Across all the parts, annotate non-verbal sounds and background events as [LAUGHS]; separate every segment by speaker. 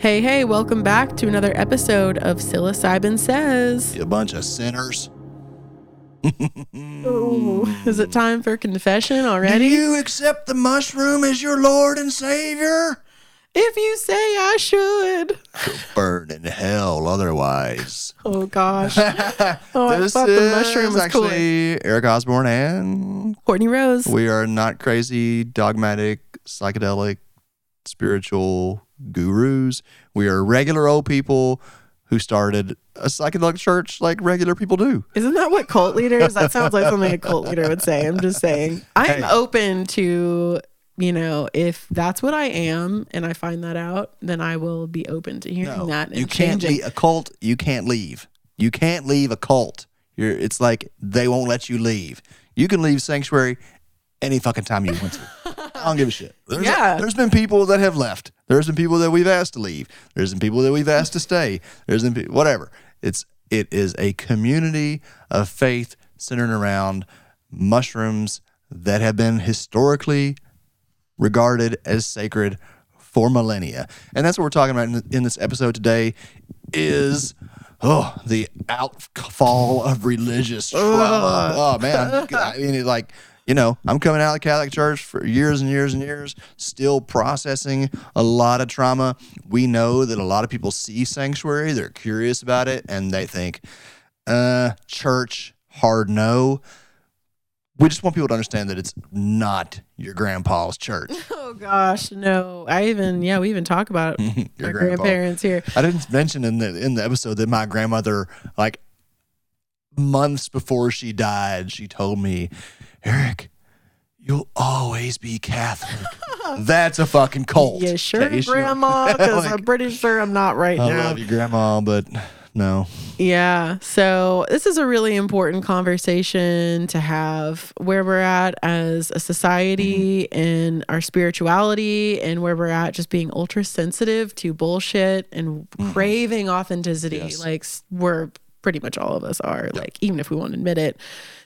Speaker 1: Hey, hey, welcome back to another episode of Psilocybin Says.
Speaker 2: You bunch of sinners.
Speaker 1: Ooh, is it time for confession already?
Speaker 2: Do you accept the mushroom as your Lord and Savior?
Speaker 1: if you say I should.
Speaker 2: Burn in hell otherwise.
Speaker 1: Oh, gosh. [LAUGHS] Oh, I
Speaker 2: this
Speaker 1: thought the mushroom
Speaker 2: is
Speaker 1: was
Speaker 2: actually Eric Osborne and
Speaker 1: Courtney Rose.
Speaker 2: we are not crazy, dogmatic, psychedelic, spiritual gurus. We are regular old people who started a psychedelic church like regular people do.
Speaker 1: Isn't that what cult leaders? That sounds like something a cult leader would say. I'm just saying. I'm
Speaker 2: Hey.
Speaker 1: open to, you know, if that's what I am and I find that out, then I will be open to hearing that and
Speaker 2: you can't
Speaker 1: changing.
Speaker 2: leave a cult. You can't leave. You can't leave a cult. You're, it's like they won't let you leave. You can leave sanctuary any fucking time you want to. I don't give a shit. There's,
Speaker 1: Yeah.
Speaker 2: there's been people that have left. There's been people that we've asked to leave. There's been people that we've asked to stay. There's been pe- whatever. It's it is a community of faith centered around mushrooms that have been historically regarded as sacred for millennia. And that's what we're talking about in, in this episode today is oh the outfall of religious trauma. Oh man, I mean like you know, I'm coming out of the Catholic Church for years and years and years, still processing a lot of trauma. We know that a lot of people see sanctuary, they're curious about it, and they think, uh, church, hard no. We just want people to understand that it's not your grandpa's church. [LAUGHS]
Speaker 1: Oh gosh, no. I even yeah, we even talk about [LAUGHS]
Speaker 2: Your
Speaker 1: our
Speaker 2: grandpa.
Speaker 1: grandparents here.
Speaker 2: I didn't mention in the in the episode that my grandmother, like months before she died, she told me, Eric, you'll always be Catholic. [LAUGHS] That's a fucking cult.
Speaker 1: Yeah, sure,
Speaker 2: Okay,
Speaker 1: grandma, because [LAUGHS]
Speaker 2: Like,
Speaker 1: I'm pretty sure I'm not right here.
Speaker 2: I
Speaker 1: now.
Speaker 2: love you, grandma, but no.
Speaker 1: Yeah. So this is a really important conversation to have where we're at as a society
Speaker 2: Mm-hmm.
Speaker 1: and our spirituality and where we're at just being ultra sensitive to bullshit and craving authenticity.
Speaker 2: Mm-hmm. Yes.
Speaker 1: Like s- we're pretty much all of us are, like even if we won't admit it.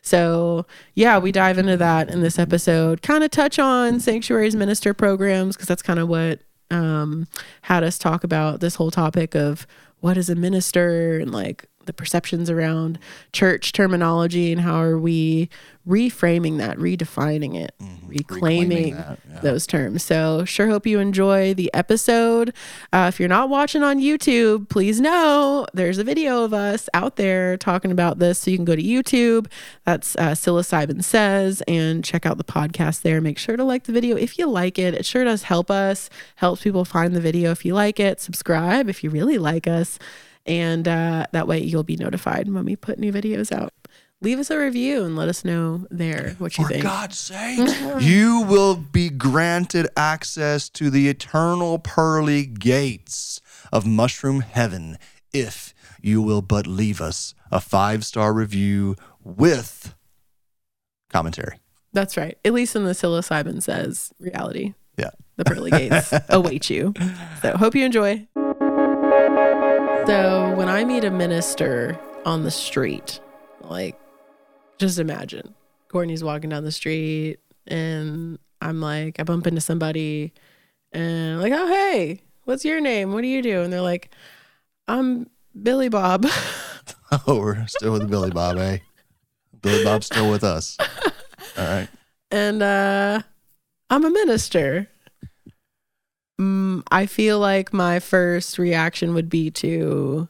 Speaker 1: So yeah, we dive into that in this episode. Kind of touch on sanctuaries minister programs because that's kind of what um, had us talk about this whole topic of what is a minister and like the perceptions around church terminology and how are we reframing that, redefining it, reclaiming,
Speaker 2: Reclaiming that, yeah.
Speaker 1: those terms. So, sure hope you enjoy the episode. Uh, if you're not watching on YouTube, please know there's a video of us out there talking about this. So, you can go to YouTube. That's uh, Psilocybin Says and check out the podcast there. Make sure to like the video if you like it. It sure does help us, helps people find the video if you like it. Subscribe if you really like us. And uh, that way you'll be notified when we put new videos out. Leave us a review and let us know there what you
Speaker 2: For
Speaker 1: think.
Speaker 2: For God's sake, [LAUGHS] you will be granted access to the eternal pearly gates of mushroom heaven if you will but leave us a five star review with commentary.
Speaker 1: That's right. At least in the psilocybin says reality.
Speaker 2: Yeah.
Speaker 1: The pearly gates [LAUGHS] await you. So hope you enjoy. So when I meet a minister on the street, like just imagine Courtney's walking down the street and I'm like, I bump into somebody and I'm like, oh hey, what's your name? What do you do? And they're like, I'm Billy Bob. [LAUGHS] [LAUGHS]
Speaker 2: Oh, we're still with Billy Bob, eh? Billy Bob's still with us. [LAUGHS] All right.
Speaker 1: and uh I'm a minister. Mm, I feel like my first reaction would be to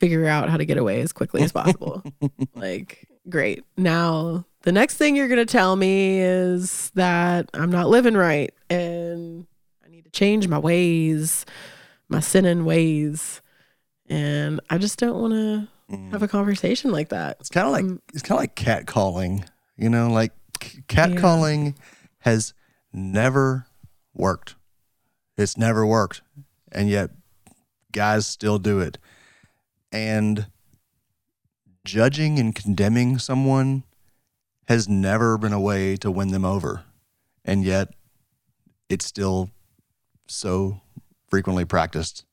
Speaker 1: figure out how to get away as quickly as possible. [LAUGHS] like, great. Now, the next thing you're going to tell me is that I'm not living right and I need to change my ways, my sinning ways. And I just don't want to
Speaker 2: Mm.
Speaker 1: have a conversation like that.
Speaker 2: It's kind of like
Speaker 1: Um,
Speaker 2: it's kind of like cat calling. You know, like cat
Speaker 1: Yeah.
Speaker 2: calling has never worked. It's never worked, and yet guys still do it. And judging and condemning someone has never been a way to win them over, and yet it's still so frequently practiced.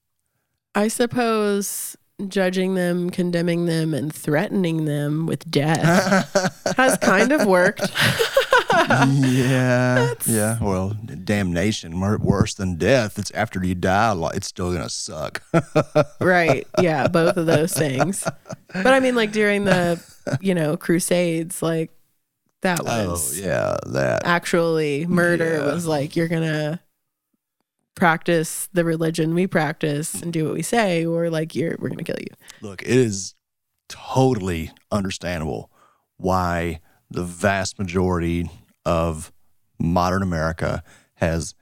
Speaker 1: I suppose judging them, condemning them, and threatening them with death [LAUGHS] has kind of worked. [LAUGHS]
Speaker 2: yeah, yeah. Well, damnation, worse than death. It's after you die, it's still gonna suck. [LAUGHS]
Speaker 1: right. Yeah, both of those things. But I mean, like during the, you know, Crusades, like that
Speaker 2: oh
Speaker 1: was
Speaker 2: yeah, that.
Speaker 1: actually murder
Speaker 2: Yeah.
Speaker 1: was like you're gonna practice the religion we practice and do what we say, or like you're we're gonna kill you.
Speaker 2: Look, it is totally understandable why the vast majority of modern America has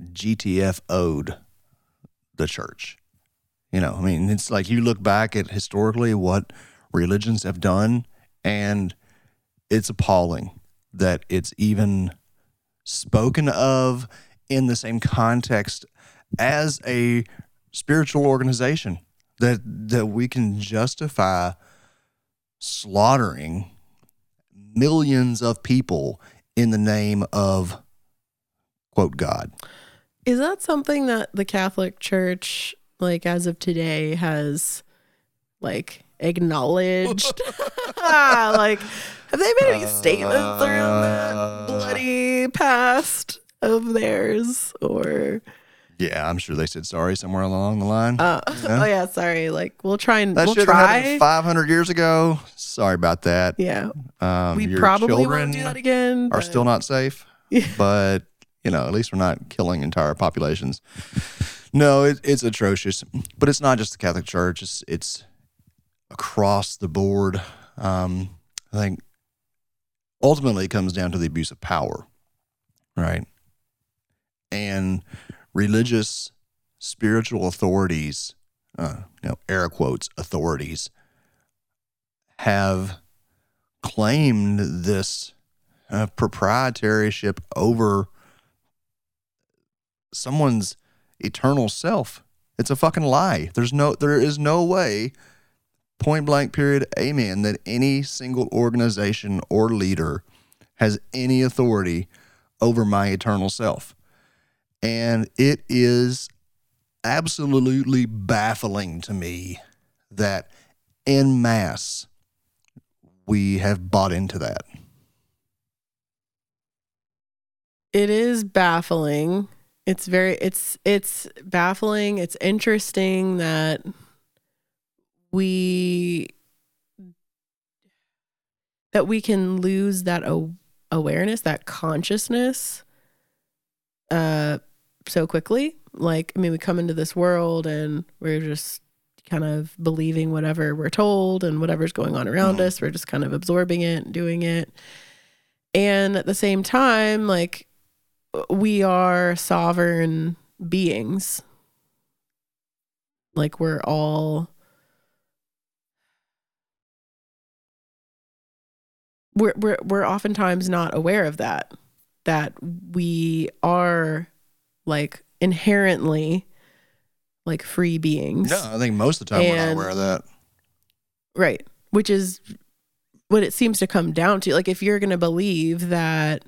Speaker 2: GTFO'd the church. You know, I mean, it's like you look back at historically what religions have done, and it's appalling that it's even spoken of in the same context as a spiritual organization that that we can justify slaughtering millions of people in the name of quote God.
Speaker 1: Is that something that the Catholic Church, like as of today, has like acknowledged? [LAUGHS] like, have they made any statements around that
Speaker 2: Uh,
Speaker 1: bloody past of theirs? Or,
Speaker 2: Yeah, I'm sure they said sorry somewhere along the line.
Speaker 1: uh,
Speaker 2: Yeah. [LAUGHS]
Speaker 1: oh yeah, sorry. Like, we'll try and
Speaker 2: that
Speaker 1: we'll
Speaker 2: should have
Speaker 1: try.
Speaker 2: happened 500 years ago. Sorry about that.
Speaker 1: yeah,
Speaker 2: Um,
Speaker 1: we probably won't do that again.
Speaker 2: are still not safe, [LAUGHS]
Speaker 1: Yeah.
Speaker 2: but you know, at least we're not killing entire populations. No, it, it's atrocious, but it's not just the Catholic Church. It's it's across the board. Um, I think ultimately it comes down to the abuse of power, right? And religious, spiritual authorities, uh, you know, air quotes authorities, have claimed this uh, proprietorship over someone's eternal self. It's a fucking lie. There's no there is no way point blank period amen that any single organization or leader has any authority over my eternal self. And it is absolutely baffling to me that in mass we have bought into that.
Speaker 1: it is baffling it's very it's it's baffling it's interesting that we that we can lose that awareness that consciousness uh so quickly like i mean we come into this world and we're just kind of believing whatever we're told and whatever's going on around
Speaker 2: Mhm.
Speaker 1: us we're just kind of absorbing it and doing it and at the same time like we are sovereign beings. Like we're all we're we're we're oftentimes not aware of that. That we are like inherently like free beings.
Speaker 2: No, I think most of the time we're not aware of that.
Speaker 1: Right. Which is what it seems to come down to. Like if you're going to believe that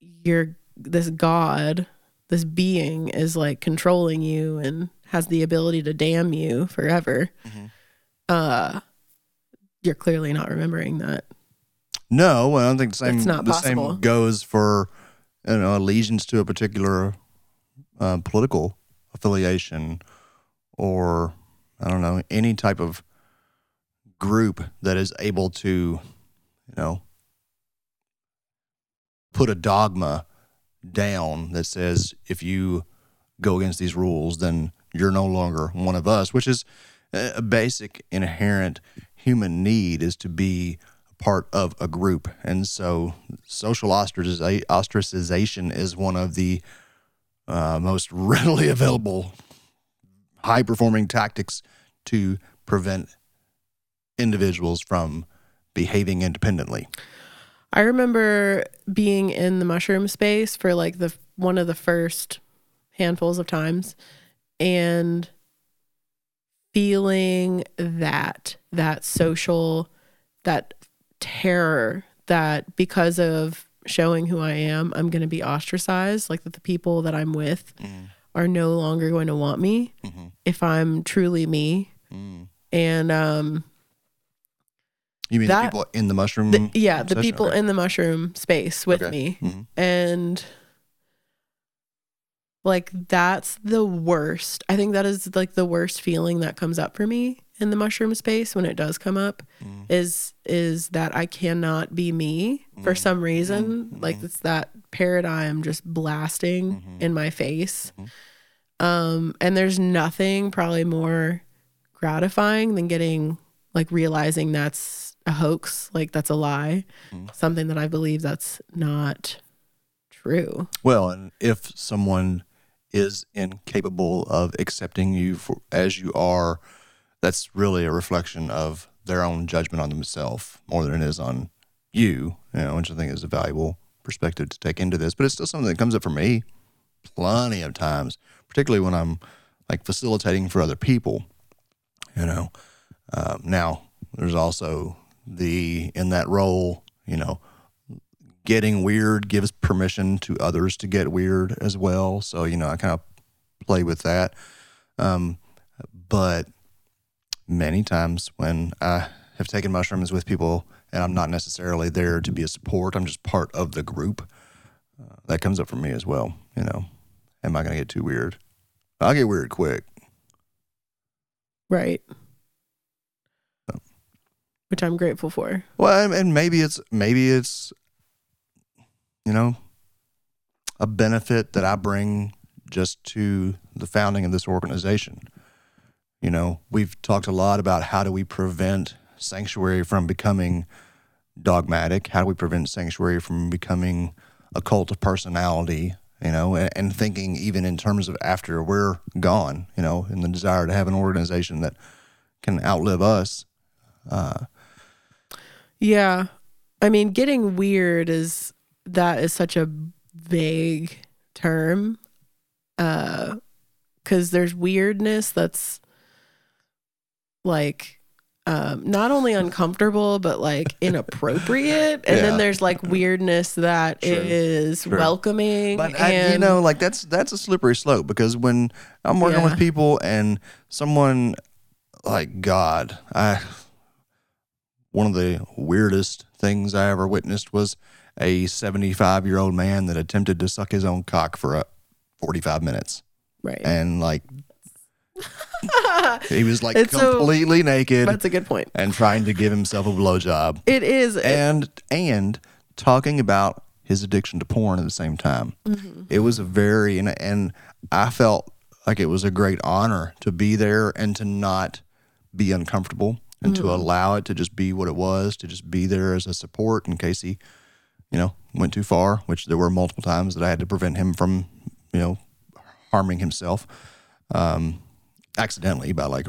Speaker 1: you're this god, this being is like controlling you and has the ability to damn you forever,
Speaker 2: Mhm.
Speaker 1: uh you're clearly not remembering that.
Speaker 2: No, well, I don't think the same. The
Speaker 1: possible.
Speaker 2: same goes for you know allegiance to a particular uh, political affiliation, or I don't know any type of group that is able to, you know, put a dogma down that says if you go against these rules, then you're no longer one of us, which is a basic inherent human need is to be a part of a group. And so social ostracization is one of the uh, most readily available high performing tactics to prevent individuals from behaving independently.
Speaker 1: I remember being in the mushroom space for like the one of the first handfuls of times and feeling that that social that terror that because of showing who I am, I'm going to be ostracized, like that the people that I'm with are no longer going to want me
Speaker 2: Mhm.
Speaker 1: if I'm truly me.
Speaker 2: Mm.
Speaker 1: And um
Speaker 2: You mean
Speaker 1: That-
Speaker 2: the people in the mushroom?
Speaker 1: yeah, the people
Speaker 2: Okay.
Speaker 1: in the mushroom space with
Speaker 2: Okay.
Speaker 1: me.
Speaker 2: Mhm.
Speaker 1: And like that's the worst. I think that is like the worst feeling that comes up for me in the mushroom space when it does come up
Speaker 2: Mm.
Speaker 1: is is that I cannot be me for mm. some reason. Mm-hmm. Like it's that paradigm just blasting mm-hmm. in my face. Mm-hmm. Um and there's nothing probably more gratifying than getting like realizing that's a hoax, like that's a lie, mm. something that I believe that's not true.
Speaker 2: Well, and if someone is incapable of accepting you for as you are, that's really a reflection of their own judgment on themselves more than it is on you. You know, which I think is a valuable perspective to take into this. But it's still something that comes up for me plenty of times, particularly when I'm like facilitating for other people. You know, um, now there's also the in that role, you know, getting weird gives permission to others to get weird as well. So, you know, I kind of play with that. Um, but many times when I have taken mushrooms with people and I'm not necessarily there to be a support, I'm just part of the group, uh, that comes up for me as well. You know, am I going to get too weird? I'll get weird quick.
Speaker 1: Right. Which I'm grateful for.
Speaker 2: Well, and- and maybe it's maybe it's you know a benefit that I bring just to the founding of this organization. You know, we've talked a lot about how do we prevent sanctuary from becoming dogmatic? How do we prevent sanctuary from becoming a cult of personality? You know, and, and thinking even in terms of after we're gone. You know, and the desire to have an organization that can outlive us.
Speaker 1: Yeah. I mean, getting weird is that is such a vague term. Uh cuz there's weirdness that's like um not only uncomfortable but like inappropriate and
Speaker 2: Yeah.
Speaker 1: then there's like weirdness that is welcoming
Speaker 2: But I, you know, like that's that's a slippery slope because when I'm working
Speaker 1: Yeah.
Speaker 2: with people and someone like God, I one of the weirdest things I ever witnessed was a 75 year old man that attempted to suck his own cock for uh, 45 minutes,
Speaker 1: right.
Speaker 2: and like [LAUGHS] he was like
Speaker 1: It's
Speaker 2: completely naked
Speaker 1: That's a good point.
Speaker 2: and trying to give himself a blowjob.
Speaker 1: It is.
Speaker 2: And and talking about his addiction to porn at the same time. It was a very and and I felt like it was a great honor to be there and to not be uncomfortable and to allow it to just be what it was, to just be there as a support in case he, you know, went too far, which there were multiple times that I had to prevent him from, you know, harming himself. Um, accidentally by like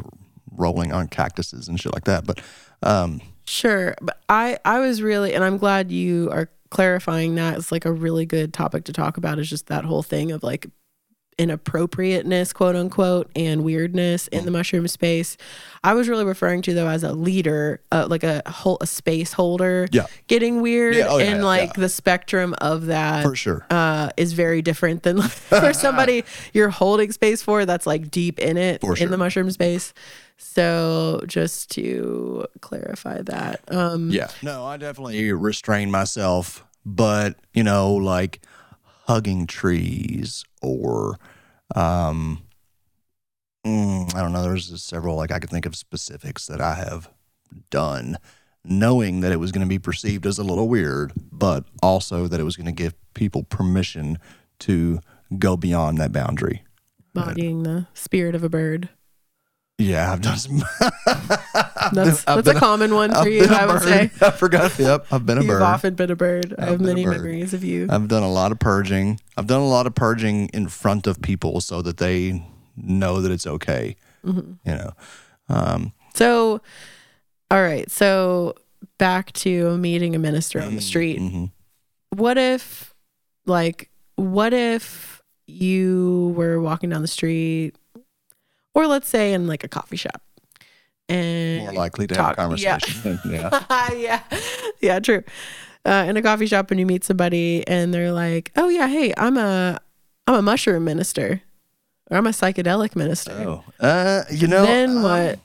Speaker 2: rolling on cactuses and shit like that. But um,
Speaker 1: Sure, but I I was really and I'm glad you are clarifying that. It's like a really good topic to talk about is just that whole thing of like inappropriateness, quote unquote, and weirdness in the mushroom space. I was really referring to though as a leader, uh, like a whole a space holder,
Speaker 2: Yeah.
Speaker 1: getting weird,
Speaker 2: Yeah, oh, yeah,
Speaker 1: and like the spectrum of that
Speaker 2: for sure.
Speaker 1: uh, is very different than [LAUGHS] for [LAUGHS] somebody you're holding space for that's like deep in it in the mushroom space. So just to clarify that, um,
Speaker 2: Yeah. No, I definitely restrain myself, but you know, like hugging trees or um mm, I don't know, there's several like I could think of specifics that I have done knowing that it was going to be perceived as a little weird, but also that it was going to give people permission to go beyond that boundary.
Speaker 1: bodying the spirit of a bird.
Speaker 2: Yeah, I've done some.
Speaker 1: That's
Speaker 2: I've
Speaker 1: that's a
Speaker 2: been
Speaker 1: common one
Speaker 2: I've
Speaker 1: for you,
Speaker 2: been a
Speaker 1: I would
Speaker 2: bird.
Speaker 1: say. [LAUGHS]
Speaker 2: I forgot. Yep, I've been a bird.
Speaker 1: You've often been a bird. I have
Speaker 2: been a
Speaker 1: many memories of you.
Speaker 2: I've done a lot of purging. I've done a lot of purging in front of people so that they know that it's okay.
Speaker 1: Mm-hmm.
Speaker 2: You know, um,
Speaker 1: So, all right. So back to meeting a minister on the street.
Speaker 2: mhm.
Speaker 1: What if, like, what if you were walking down the street, or let's say in like a coffee shop, and
Speaker 2: more likely to have a
Speaker 1: talk- yeah.
Speaker 2: conversation. Yeah. [LAUGHS] [LAUGHS]
Speaker 1: yeah, yeah, true. Uh, in a coffee shop, and you meet somebody, and they're like, "Oh yeah, hey, I'm a, I'm a mushroom minister, or I'm a psychedelic minister."
Speaker 2: Oh, uh, you know.
Speaker 1: then
Speaker 2: um,
Speaker 1: what?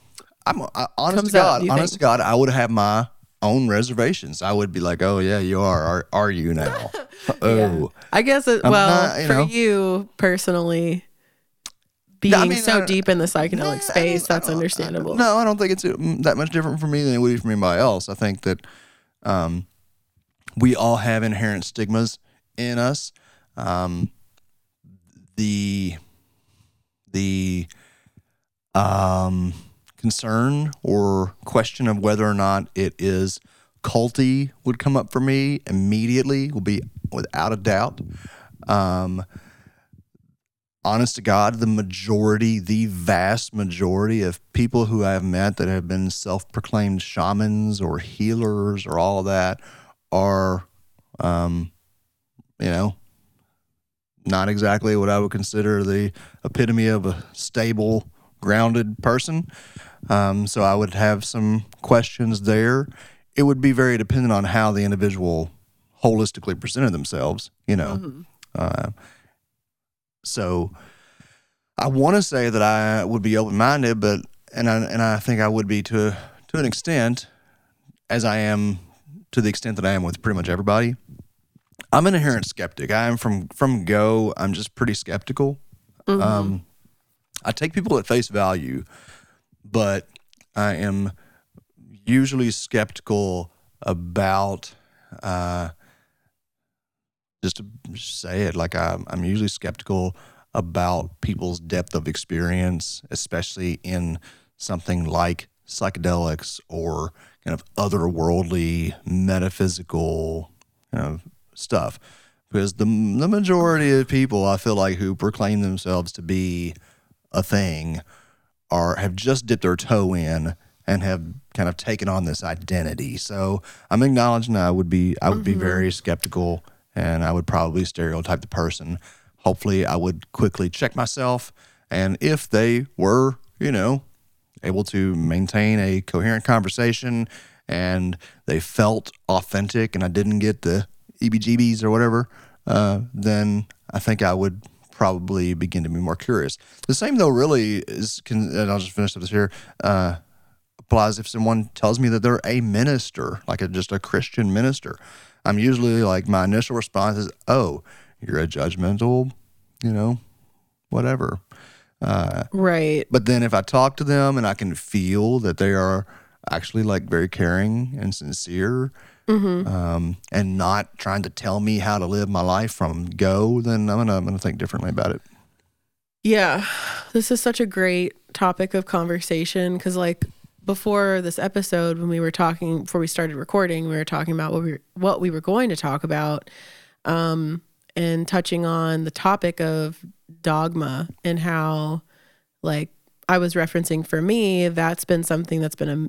Speaker 2: I'm uh, honest
Speaker 1: comes
Speaker 2: to God.
Speaker 1: do
Speaker 2: honest
Speaker 1: think?
Speaker 2: to God, I would have my own reservations. I would be like, "Oh yeah, you are. Are, are you now?" [LAUGHS] oh,
Speaker 1: I guess it, well
Speaker 2: not, you
Speaker 1: for
Speaker 2: know.
Speaker 1: you personally being
Speaker 2: I mean,
Speaker 1: so deep in the psychedelic
Speaker 2: I
Speaker 1: space, that's understandable.
Speaker 2: No, I don't think it's mm, that much different for me than it would be for anybody else. I think that um, we all have inherent stigmas in us. Um, the the um, concern or question of whether or not it is culty would come up for me immediately. Will be without a doubt. Um, honest to God, the majority, the vast majority of people who I've met that have been self proclaimed shamans or healers or all that are, um, you know, not exactly what I would consider the epitome of a stable, grounded person. Um, so I would have some questions there. It would be very dependent on how the individual holistically presented themselves, you know.
Speaker 1: Mhm.
Speaker 2: Uh, so I want to say that I would be open minded, but and I and I think I would be to to an extent, as I am to the extent that I am with pretty much everybody. I'm an inherent skeptic. I am from from go. I'm just pretty skeptical.
Speaker 1: Mhm.
Speaker 2: Um, I take people at face value, but I am usually skeptical about. Uh, just to say it, like I'm, I'm usually skeptical about people's depth of experience, especially in something like psychedelics or kind of otherworldly, metaphysical kind of stuff. Because the the majority of people, I feel like, who proclaim themselves to be a thing, are have just dipped their toe in and have kind of taken on this identity. So I'm acknowledging I would be I would be mm-hmm. very skeptical and I would probably stereotype the person. Hopefully I would quickly check myself and if they were, you know, able to maintain a coherent conversation and they felt authentic and I didn't get the EBGBs or whatever, uh, then I think I would probably begin to be more curious. The same though really is, can, and I'll just finish up this here, uh, applies if someone tells me that they're a minister, like a, just a Christian minister. I'm usually like, my initial response is, oh, you're a judgmental, you know, whatever. Uh,
Speaker 1: Right.
Speaker 2: but then if I talk to them and I can feel that they are actually like very caring and sincere
Speaker 1: Mm-hmm.
Speaker 2: um, and not trying to tell me how to live my life from go, then I'm gonna I'm gonna think differently about it.
Speaker 1: Yeah, this is such a great topic of conversation because, like, before this episode, when we were talking, before we started recording, we were talking about what we were, what we were going to talk about, um, and touching on the topic of dogma and how, like, I was referencing for me, that's been something that's been a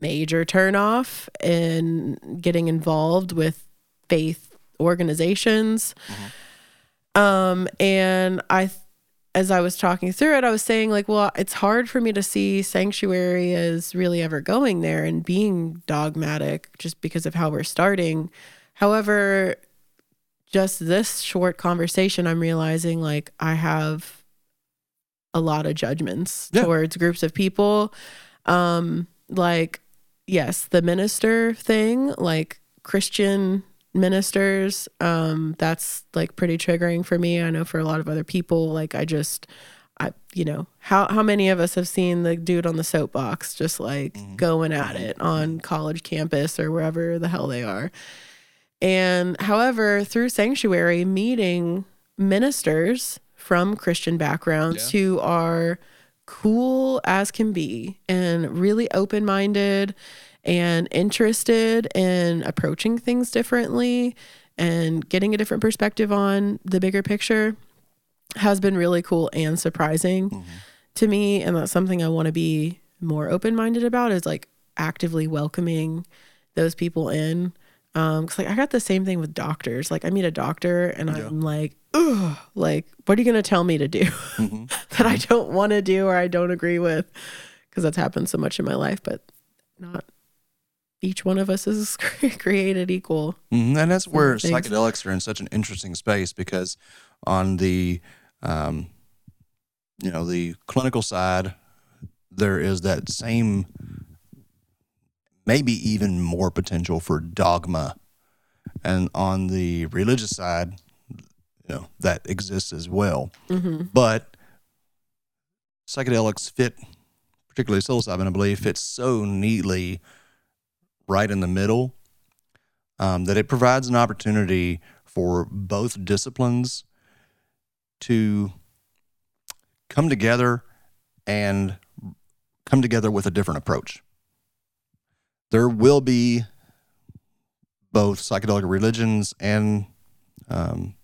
Speaker 1: major turnoff in getting involved with faith organizations. Um, and I, as I was talking through it, I was saying like, well, it's hard for me to see sanctuary as really ever going there and being dogmatic just because of how we're starting. However, just this short conversation, I'm realizing like I have a lot of judgments
Speaker 2: Yeah.
Speaker 1: towards groups of people. Um, like, yes, the minister thing, like Christian ministers, um, that's like pretty triggering for me. I know for a lot of other people, like I just I you know, how how many of us have seen the dude on the soapbox just like mm-hmm. going at mm-hmm. it on mm-hmm. college campus or wherever the hell they are. And however, through Sanctuary, meeting ministers from Christian backgrounds who are cool as can be and really open minded and interested in approaching things differently and getting a different perspective on the bigger picture has been really cool and surprising mm-hmm. to me. And that's something I want to be more open minded about is like actively welcoming those people in. Um, cause like I got the same thing with doctors. Like I meet a doctor and I'm like, ugh, like, what are you gonna tell me to do mm-hmm. [LAUGHS] that I mm-hmm. don't want to do or I don't agree with? Cause that's happened so much in my life, but not each one of us is [LAUGHS] created equal.
Speaker 2: Mhm, And that's where
Speaker 1: things.
Speaker 2: psychedelics are in such an interesting space because on the, um, you know, the clinical side, there is that same maybe even more potential for dogma. And on the religious side, you know, that exists as well. But psychedelics fit, particularly psilocybin, I believe, fits so neatly right in the middle um, that it provides an opportunity for both disciplines to come together and come together with a different approach. There will be both psychedelic religions and um,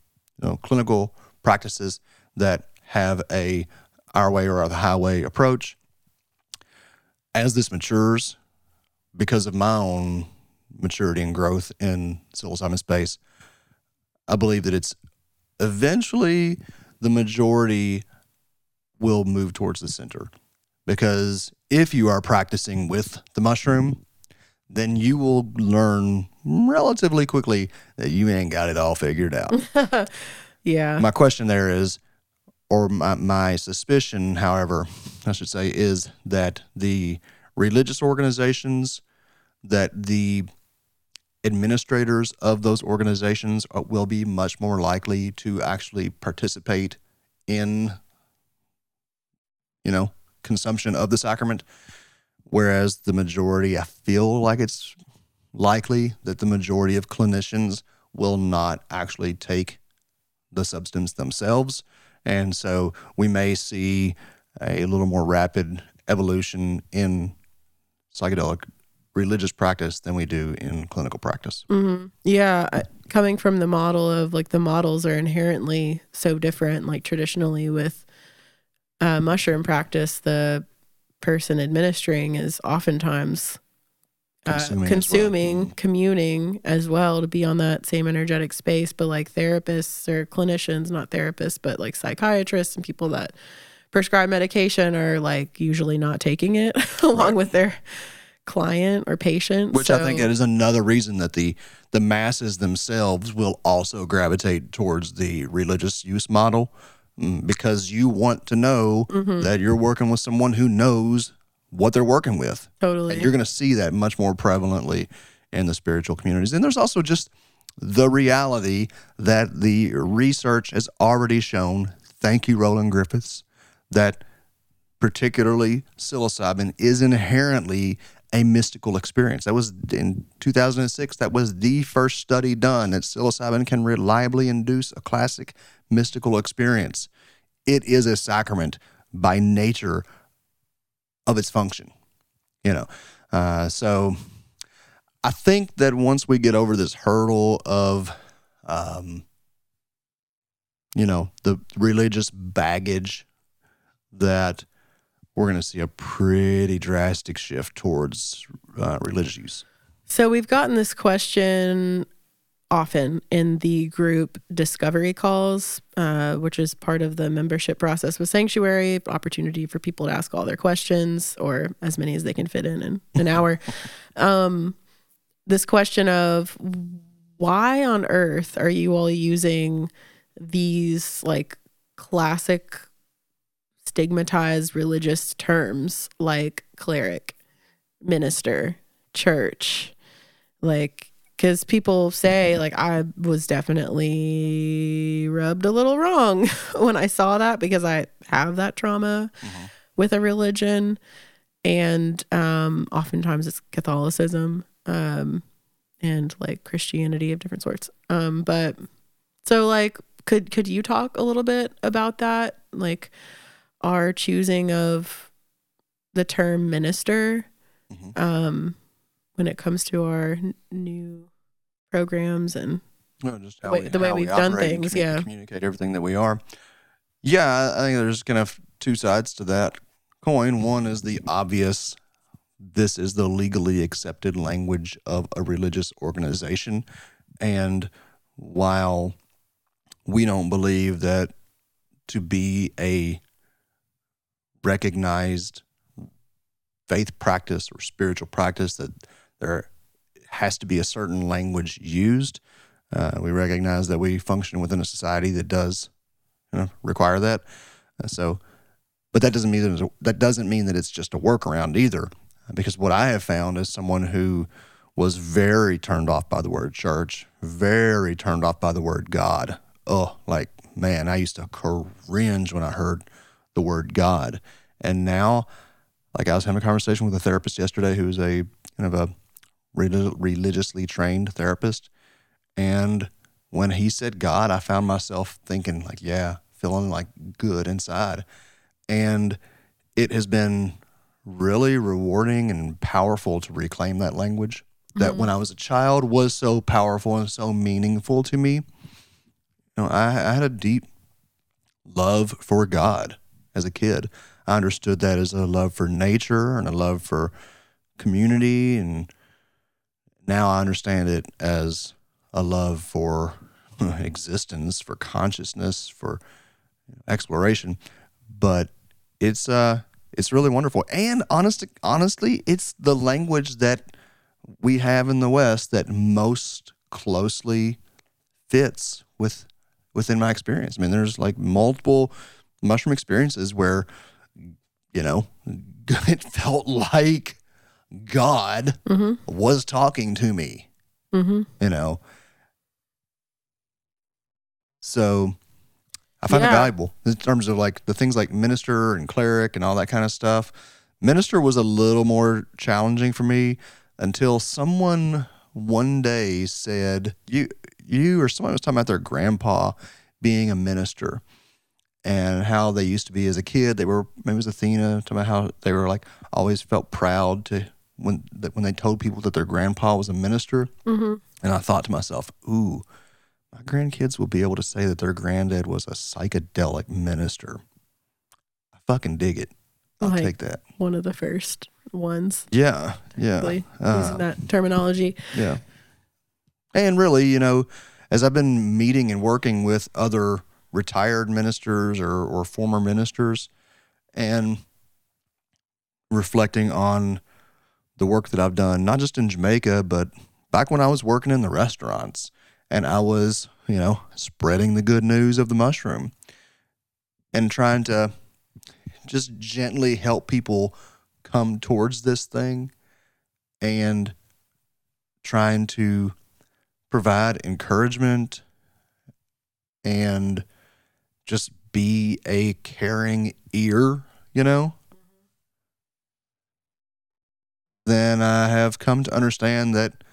Speaker 2: you know, clinical practices that have a our way or the highway approach. As this matures, because of my own maturity and growth in psilocybin space, I believe that it's eventually the majority will move towards the center. Because if you are practicing with the mushroom, then you will learn relatively quickly that you ain't got it all figured out. [LAUGHS]
Speaker 1: Yeah.
Speaker 2: my question there is, or my, my suspicion, however, I should say, is that the religious organizations, that the administrators of those organizations are, will be much more likely to actually participate in, you know, consumption of the sacrament. Whereas the majority, I feel like it's likely that the majority of clinicians will not actually take the substance themselves. And so we may see a little more rapid evolution in psychedelic religious practice than we do in clinical practice.
Speaker 1: hmm Yeah, coming from the model of like the models are inherently so different. Like traditionally with uh, mushroom practice, the person administering is oftentimes uh,
Speaker 2: Consuming as well. Mhm.
Speaker 1: communing as well to be on that same energetic space. But like therapists or clinicians, not therapists, but like psychiatrists and people that prescribe medication are like usually not taking it [LAUGHS] along with their client or patient.
Speaker 2: Which I think
Speaker 1: So-
Speaker 2: that is another reason that the the masses themselves will also gravitate towards the religious use model mm, because you want to know
Speaker 1: Mm-hmm.
Speaker 2: that you're working with someone who knows what they're working with.
Speaker 1: totally.
Speaker 2: And you're going to see that much more prevalently in the spiritual communities. And there's also just the reality that the research has already shown, thank you, Roland Griffiths, that particularly psilocybin is inherently a mystical experience. That was in 2006, that was the first study done that psilocybin can reliably induce a classic mystical experience. It is a sacrament by nature of its function, you know. Uh, so I think that once we get over this hurdle of, um, you know, the religious baggage, that we're going to see a pretty drastic shift towards uh, religious use.
Speaker 1: So we've gotten this question often in the group discovery calls, uh, which is part of the membership process with Sanctuary, opportunity for people to ask all their questions or as many as they can fit in in an hour. [LAUGHS] Um, this question of why on earth are you all using these like classic stigmatized religious terms like cleric, minister, church? Like, because people say, like, I was definitely rubbed a little wrong [LAUGHS] when I saw that because I have that trauma with a religion. And um, oftentimes it's Catholicism um, and like Christianity of different sorts. Um, but so, like, could could you talk a little bit about that? Like, our choosing of the term minister
Speaker 2: Mhm.
Speaker 1: um, when it comes to our n- new programs and
Speaker 2: Well, just how
Speaker 1: way-
Speaker 2: we,
Speaker 1: the way
Speaker 2: how we
Speaker 1: we've done things,
Speaker 2: commu-
Speaker 1: yeah.
Speaker 2: Communicate everything that we are. Yeah, I think there's kind of two sides to that coin. One is the obvious. This is the legally accepted language of a religious organization, and while we don't believe that to be a recognized faith practice or spiritual practice that there has to be a certain language used. Uh, we recognize that we function within a society that does you know, require that. Uh, so, but that doesn't mean that it's, that doesn't mean that it's just a workaround either. because what I have found is someone who was very turned off by the word church, very turned off by the word God. Oh, like, man, I used to cringe when I heard the word God. And now, like, I was having a conversation with a therapist yesterday who is a kind of a religiously trained therapist. And when he said God, I found myself thinking, like, yeah, feeling like good inside. And it has been really rewarding and powerful to reclaim that language that mm-hmm. when I was a child was so powerful and so meaningful to me. You know, I, I had a deep love for God as a kid. I understood that as a love for nature and a love for community. And now I understand it as a love for [LAUGHS] existence, for consciousness, for exploration. But it's uh it's really wonderful. And honest, honestly, it's the language that we have in the West that most closely fits with within my experience. I mean, there's like multiple mushroom experiences where, you know, [LAUGHS] it felt like God mm-hmm. was talking to me. Mm-hmm. You know, so I find yeah. it valuable in terms of like the things like minister and cleric and all that kind of stuff. Minister was a little more challenging for me until someone one day said, "You, you," or someone was talking about their grandpa being a minister and how they used to be as a kid. They were maybe it was Athena talking about how they were like always felt proud to when that when they told people that their grandpa was a minister. Mm-hmm. And I thought to myself, "Ooh." my grandkids will be able to say that their granddad was a psychedelic minister. I fucking dig it. I'll like take that.
Speaker 1: One of the first ones.
Speaker 2: Yeah. Yeah.
Speaker 1: Uh, using that terminology.
Speaker 2: Yeah. And really, you know, as I've been meeting and working with other retired ministers or, or former ministers and reflecting on the work that I've done, not just in Jamaica, but back when I was working in the restaurants and I was, you know, spreading the good news of the mushroom and trying to just gently help people come towards this thing and trying to provide encouragement and just be a caring ear, you know, then I have come to understand that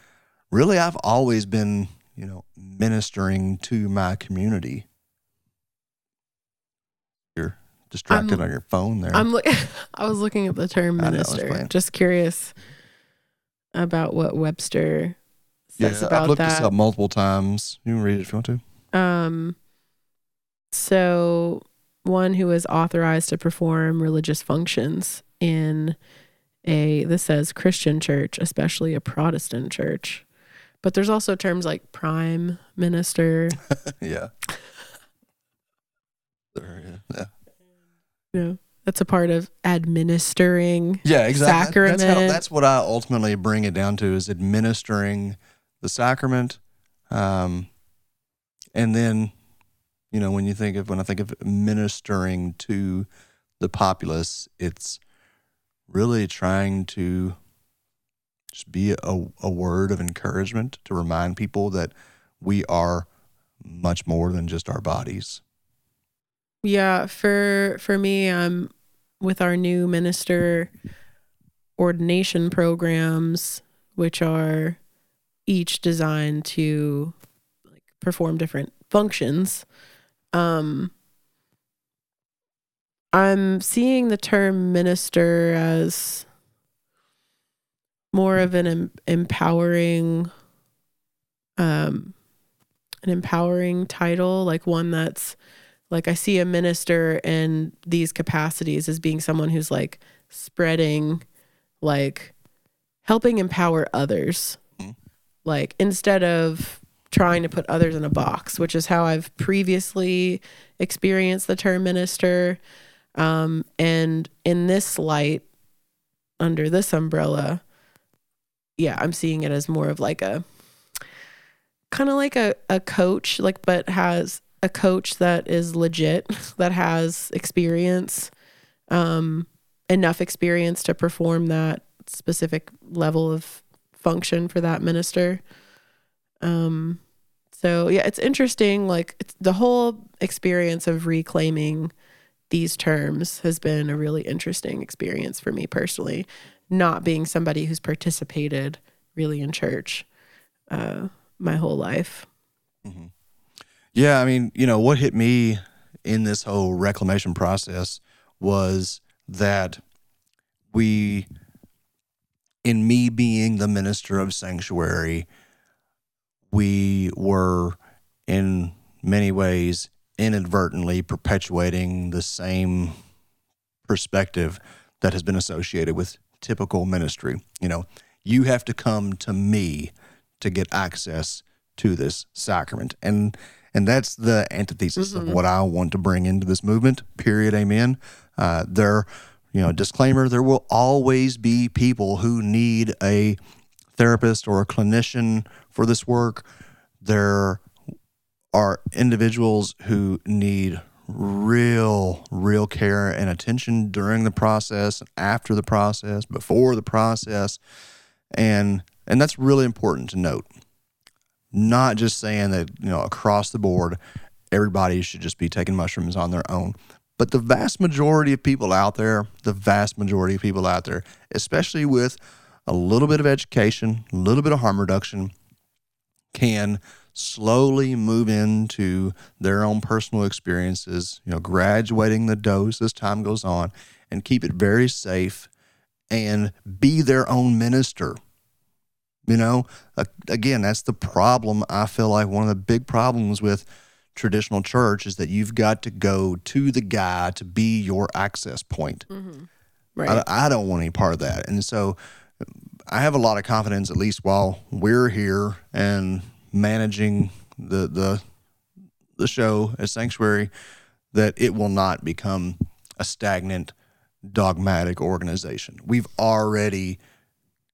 Speaker 2: really I've always been you know, ministering to my community. You're distracted I'm, on your phone there.
Speaker 1: I'm look- [LAUGHS] I was looking at the term minister. Just curious about what Webster says
Speaker 2: yeah,
Speaker 1: about
Speaker 2: I've looked
Speaker 1: that.
Speaker 2: this up multiple times. You can read it if you want
Speaker 1: to. Um so one who is authorized to perform religious functions in a this says Christian church, especially a Protestant church. But there's also terms like prime minister. [LAUGHS]
Speaker 2: yeah. yeah.
Speaker 1: Yeah. That's a part of administering.
Speaker 2: Yeah, exactly.
Speaker 1: Sacrament.
Speaker 2: That's, how, that's what I ultimately bring it down to is administering the sacrament. Um, and then, you know, when you think of when I think of ministering to the populace, it's really trying to just be a, a word of encouragement to remind people that we are much more than just our bodies.
Speaker 1: Yeah, for for me, um, with our new minister ordination programs, which are each designed to like perform different functions, um, I'm seeing the term minister as more of an em- empowering um an empowering title like one that's like I see a minister in these capacities as being someone who's like spreading like helping empower others mm-hmm. like instead of trying to put others in a box which is how I've previously experienced the term minister um and in this light under this umbrella yeah, I'm seeing it as more of like a kind of like a, a coach, like, but has a coach that is legit, [LAUGHS] that has experience, um, enough experience to perform that specific level of function for that minister. Um, so yeah, it's interesting. Like it's, the whole experience of reclaiming these terms has been a really interesting experience for me personally. Not being somebody who's participated really in church uh, my whole life.
Speaker 2: Yeah, I mean, you know, what hit me in this whole reclamation process was that we, in me being the minister of sanctuary, we were in many ways inadvertently perpetuating the same perspective that has been associated with typical ministry. You know, you have to come to me to get access to this sacrament. And and that's the antithesis of what I want to bring into this movement. Period. Amen. Uh, there, you know, disclaimer: there will always be people who need a therapist or a clinician for this work. There are individuals who need real, real care and attention during the process, after the process, before the process, and and that's really important to note not just saying that you know across the board everybody should just be taking mushrooms on their own but the vast majority of people out there the vast majority of people out there especially with a little bit of education a little bit of harm reduction can slowly move into their own personal experiences you know graduating the dose as time goes on and keep it very safe and be their own minister you know, again, that's the problem. I feel like one of the big problems with traditional church is that you've got to go to the guy to be your access point. Mm-hmm.
Speaker 1: Right.
Speaker 2: I, I don't want any part of that. And so I have a lot of confidence, at least while we're here and managing the, the, the show at Sanctuary, that it will not become a stagnant, dogmatic organization. We've already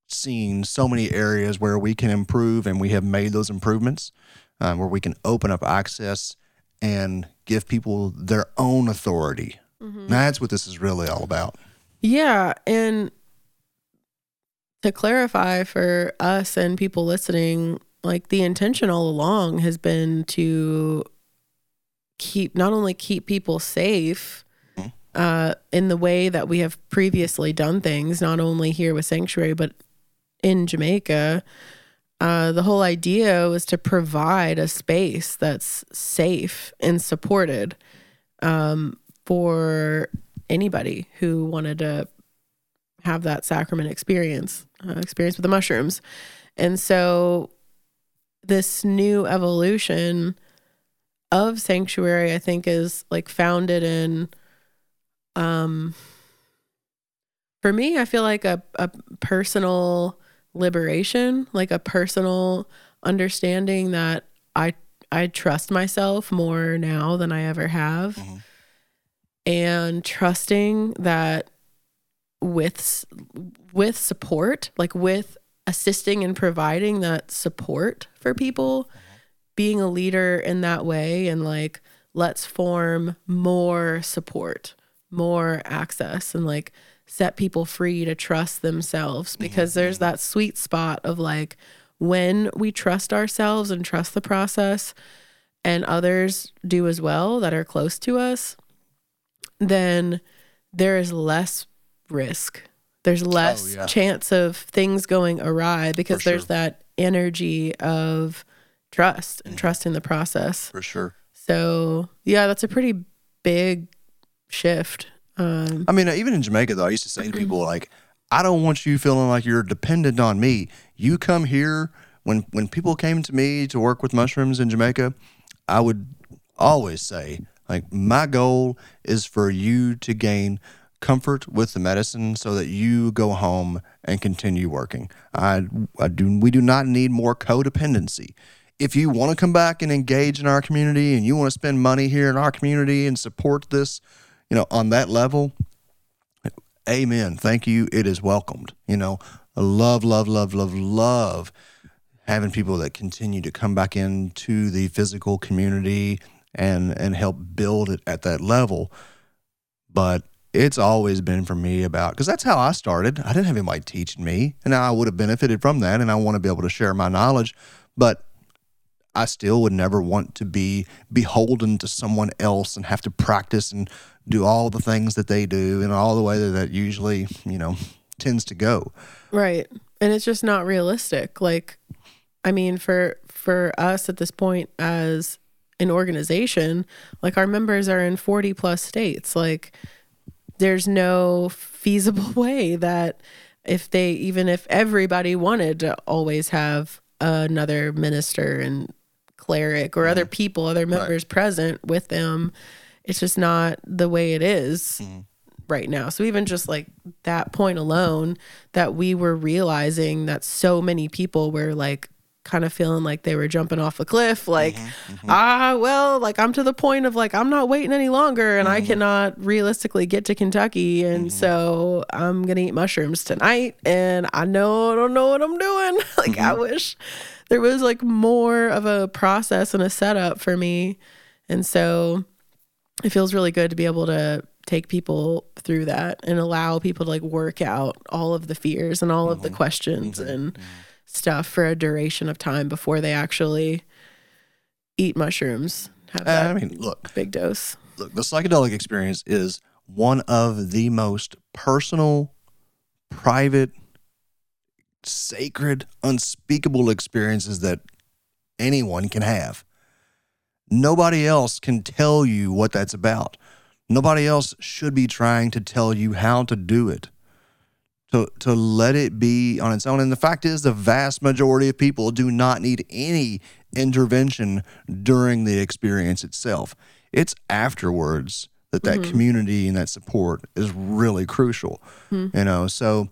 Speaker 2: seen so many areas where we can improve, and we have made those improvements um, where we can open up access and give people their own authority. That's what this is really all about.
Speaker 1: Yeah. And to clarify for us and people listening, like the intention all along has been to keep not only keep people safe uh, in the way that we have previously done things, not only here with Sanctuary, but in Jamaica. Uh, the whole idea was to provide a space that's safe and supported um, for anybody who wanted to have that sacrament experience, uh, experience with the mushrooms. And so this new evolution of sanctuary, I think, is like founded in, um, for me, I feel like a, a personal liberation, like a personal understanding that I I trust myself more now than I ever have.
Speaker 2: Mhm.
Speaker 1: And trusting that with with support, like with assisting and providing that support for people, being a leader in that way and like let's form more support, more access and like set people free to trust themselves because there's that sweet spot of like when we trust ourselves and trust the process and others do as well that are close to us, then there is less risk. There's less
Speaker 2: yeah.
Speaker 1: chance of things going awry because there's that energy of trust and trust in the process.
Speaker 2: For sure.
Speaker 1: So, yeah, that's a pretty big shift. Um,
Speaker 2: I mean, even in Jamaica, though, I used to say to people like, "I don't want you feeling like you're dependent on me. You come here." When when people came to me to work with mushrooms in Jamaica, I would always say, like, my goal is for you to gain comfort with the medicine so that you go home and continue working. I, I do we do not need more codependency. If you want to come back and engage in our community and you want to spend money here in our community and support this, you know, on that level, amen. Thank you. It is welcomed. You know, I love, love, love, love, love having people that continue to come back into the physical community and and help build it at that level. But it's always been for me about because that's how I started. I didn't have anybody teaching me, and I would have benefited from that. And I want to be able to share my knowledge, but I still would never want to be beholden to someone else and have to practice and do all the things that they do and all the way that that usually, you know, tends to go.
Speaker 1: Right. And it's just not realistic. Like I mean for for us at this point as an organization, like our members are in 40 plus states. Like there's no feasible [LAUGHS] way that if they even if everybody wanted to always have another minister and cleric or other people, other members right. present with them, it's just not the way it is mm-hmm. right now. So even just like that point alone that we were realizing that so many people were like kind of feeling like they were jumping off a cliff like mm-hmm, mm-hmm. ah well like i'm to the point of like i'm not waiting any longer and mm-hmm. i cannot realistically get to kentucky and mm-hmm. so i'm gonna eat mushrooms tonight and i know i don't know what i'm doing [LAUGHS] like i mm-hmm. wish there was like more of a process and a setup for me and so it feels really good to be able to take people through that and allow people to like work out all of the fears and all of the questions and stuff for a duration of time before they actually eat mushrooms.
Speaker 2: Have uh, I mean, look,
Speaker 1: big dose.
Speaker 2: Look, the psychedelic experience is one of the most personal, private, sacred, unspeakable experiences that anyone can have. Nobody else can tell you what that's about. Nobody else should be trying to tell you how to do it to to let it be on its own. And the fact is, the vast majority of people do not need any intervention during the experience itself. It's afterwards that that mm-hmm. community and that support is really crucial. Mm-hmm. You know, so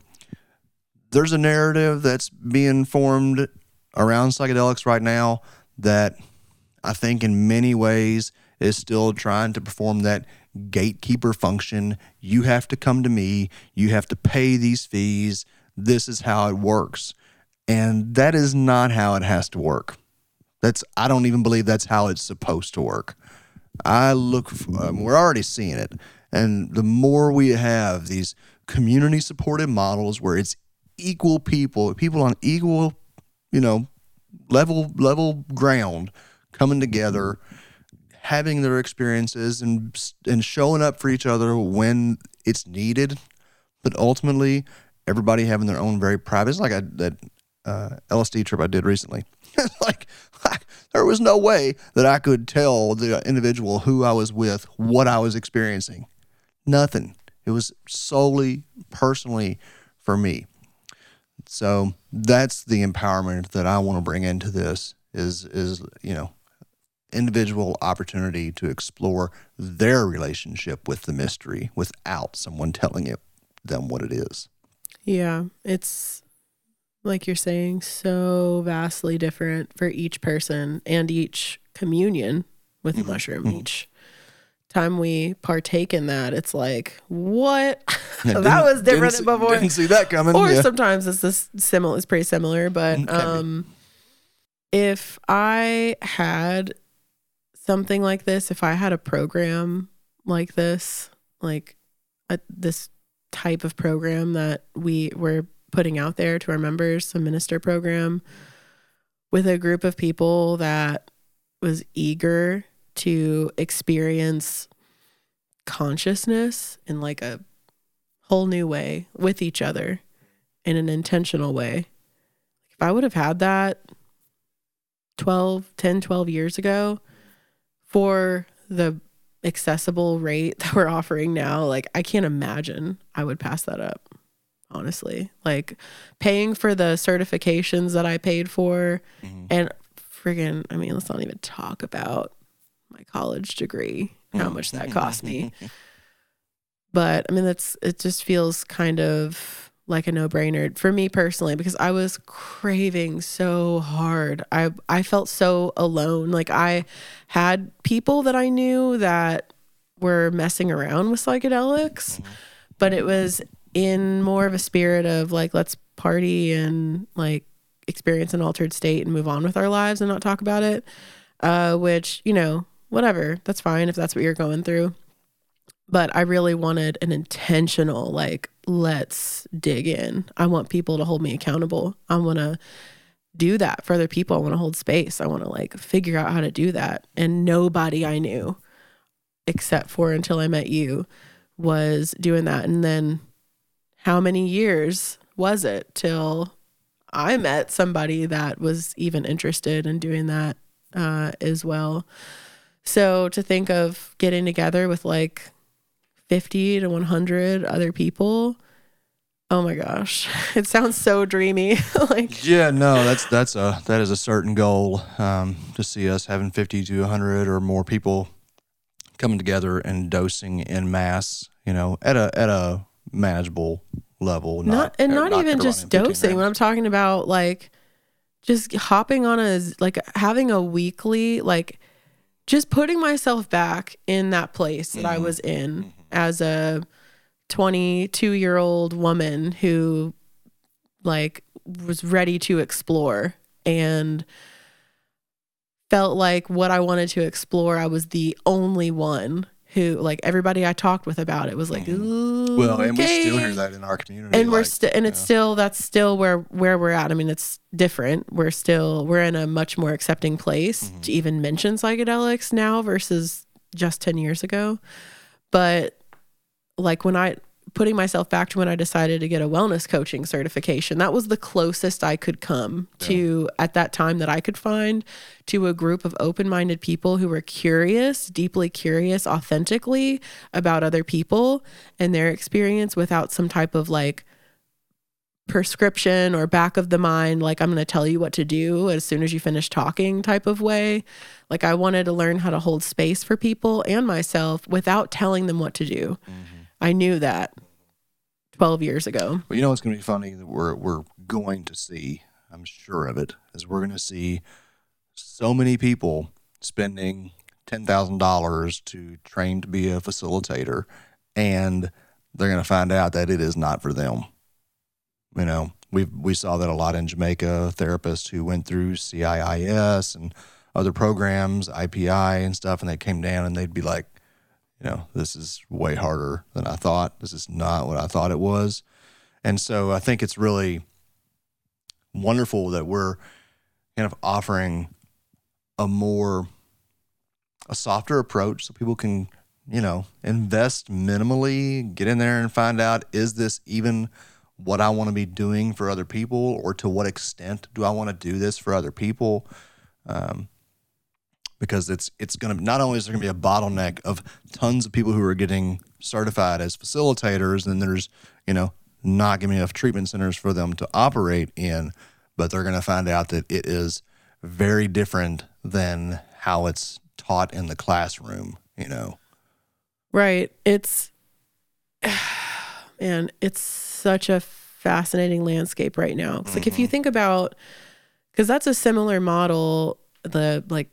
Speaker 2: there's a narrative that's being formed around psychedelics right now that I think in many ways is still trying to perform that gatekeeper function. You have to come to me. You have to pay these fees. This is how it works. And that is not how it has to work. That's I don't even believe that's how it's supposed to work. I look for, um, we're already seeing it. And the more we have these community supported models where it's equal people, people on equal, you know, level level ground coming together having their experiences and and showing up for each other when it's needed, but ultimately everybody having their own very private. It's like that uh, LSD trip I did recently. [LAUGHS] like there was no way that I could tell the individual who I was with what I was experiencing. Nothing. It was solely personally for me. So that's the empowerment that I want to bring into this is is you know individual opportunity to explore their relationship with the mystery without someone telling it them what it is.
Speaker 1: Yeah, it's like you're saying so vastly different for each person and each communion with mm-hmm. the mushroom mm-hmm. each time we partake in that it's like what [LAUGHS] yeah, that was different
Speaker 2: than
Speaker 1: before
Speaker 2: didn't see that coming
Speaker 1: or yeah. sometimes it's this similar it's pretty similar but okay. um if i had something like this, if I had a program like this, like a, this type of program that we were putting out there to our members, a minister program with a group of people that was eager to experience consciousness in like a whole new way with each other in an intentional way. If I would have had that 12, 10, 12 years ago, for the accessible rate [LAUGHS] that we're offering now, like I can't imagine I would pass that up. Honestly, like paying for the certifications that I paid for, mm-hmm. and friggin', I mean, let's not even talk about my college degree, how much that cost me. [LAUGHS] but I mean, that's it. Just feels kind of like a no-brainer for me personally because I was craving so hard. I I felt so alone. Like I had people that I knew that were messing around with psychedelics, but it was in more of a spirit of like let's party and like experience an altered state and move on with our lives and not talk about it. Uh which, you know, whatever. That's fine if that's what you're going through. But I really wanted an intentional, like, let's dig in. I want people to hold me accountable. I want to do that for other people. I want to hold space. I want to like figure out how to do that. And nobody I knew, except for until I met you, was doing that. And then how many years was it till I met somebody that was even interested in doing that uh, as well? So to think of getting together with like 50 to 100 other people. Oh my gosh. [LAUGHS] It sounds so dreamy. [LAUGHS] Like
Speaker 2: yeah no that's that's a that is a certain goal um, to see us having 50 to 100 or more people coming together and dosing in mass you know at a at a manageable level
Speaker 1: not,
Speaker 2: not
Speaker 1: and not,
Speaker 2: not
Speaker 1: even just
Speaker 2: everybody in 15
Speaker 1: dosing. When i'm talking about like just hopping on a like having a weekly like just putting myself back in that place that i
Speaker 2: Mhm.
Speaker 1: was in as a 22 year old woman who like was ready to explore and felt like what i wanted to explore i was the only one who like everybody i talked with about it was like
Speaker 2: Mhm. well and we still
Speaker 1: "Okay."
Speaker 2: hear that in our community
Speaker 1: and we're still and it's
Speaker 2: yeah.
Speaker 1: still that's still where where we're at i mean it's different we're still we're in a much more accepting place
Speaker 2: Mhm.
Speaker 1: to even mention psychedelics now versus just 10 years ago but like when i putting myself back to when i decided to get a wellness coaching certification that was the closest i could come to at that time that i could find to a group of open-minded people who were curious deeply curious authentically about other people and their experience without some type of like prescription or back of the mind like i'm going to tell you what to do as soon as you finish talking type of way. Like i wanted to learn how to hold space for people and myself without telling them what to do.
Speaker 2: Mhm.
Speaker 1: I knew that 12 years ago
Speaker 2: Well, you know what's going to be funny that we're we're going to see. I'm sure of it. Is we're going to see so many people spending ten thousand dollars to train to be a facilitator, and they're going to find out that it is not for them. You know, we we saw that a lot in Jamaica. Therapists who went through CIIS and other programs, IPI and stuff, and they came down and they'd be like, you know, this is way harder than I thought. This is not what I thought it was. And so I think it's really wonderful that we're kind of offering a more a softer approach so people can, you know, invest minimally, get in there and find out is this even what I want to be doing for other people or to what extent do I want to do this for other people? Um, because it's it's going to not only is there going to be a bottleneck of tons of people who are getting certified as facilitators, and there's you know not giving enough treatment centers for them to operate in, but they're going to find out that it is very different than how it's taught in the classroom. You know,
Speaker 1: right. It's [SIGHS] man it's such a fascinating landscape right now. It's like if you mm-hmm. think about because that's a similar model the like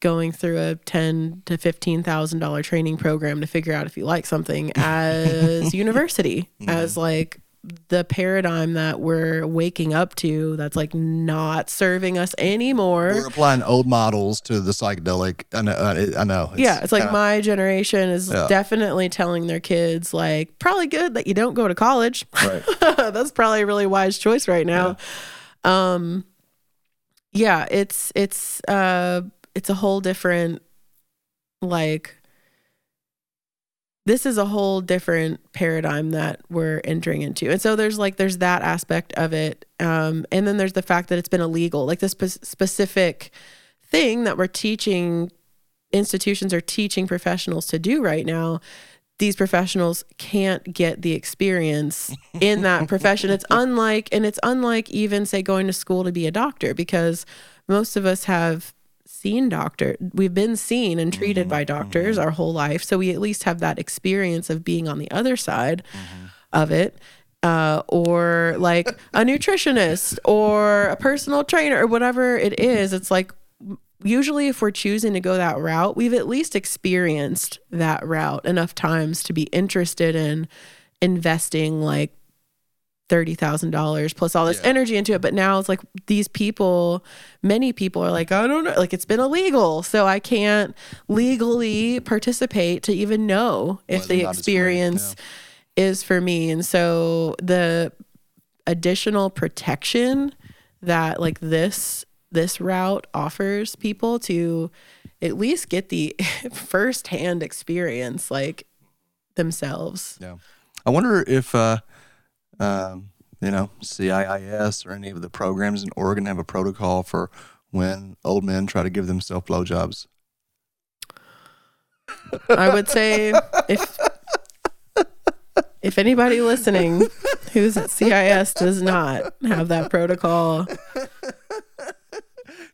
Speaker 1: going through a ten to fifteen thousand dollar training program to figure out if you like something [LAUGHS] as university as like the paradigm that we're waking up to that's like not serving us anymore
Speaker 2: we're applying old models to the psychedelic. I know. I know
Speaker 1: yeah, it's like
Speaker 2: kinda-
Speaker 1: my generation is
Speaker 2: Yeah.
Speaker 1: definitely telling their kids like probably good that you don't go to college.
Speaker 2: Right. [LAUGHS]
Speaker 1: That's probably a really wise choice right now. Um yeah, it's it's uh it's a whole different like this is a whole different paradigm that we're entering into. And so there's like there's that aspect of it. Um and then there's the fact that it's been illegal. Like this spe- specific thing that we're teaching institutions are teaching professionals to do right now these professionals can't get the experience in that profession it's unlike and it's unlike even say going to school to be a doctor because most of us have seen doctor we've been seen and treated mm-hmm. by doctors mm-hmm. our whole life. So we at least have that experience of being on the other side mm-hmm. of it uh, or like a nutritionist or a personal trainer or whatever it is. It's like usually if we're choosing to go that route we've at least experienced that route enough times to be interested in investing like $30,000 plus all this
Speaker 2: Yeah.
Speaker 1: energy into it. But now it's like these people, many people are like, I don't know, like it's been illegal. So I can't legally participate to even know if
Speaker 2: or
Speaker 1: the
Speaker 2: not it's free,
Speaker 1: experience is for me. And so the additional protection that like this this route offers people to at least get the [LAUGHS] firsthand experience like themselves.
Speaker 2: Yeah. I wonder if, uh, um, you know, CIIS or any of the programs in Oregon have a protocol for when old men try to give themselves blowjobs.
Speaker 1: I would say if if anybody listening who's at CIS does not have that protocol,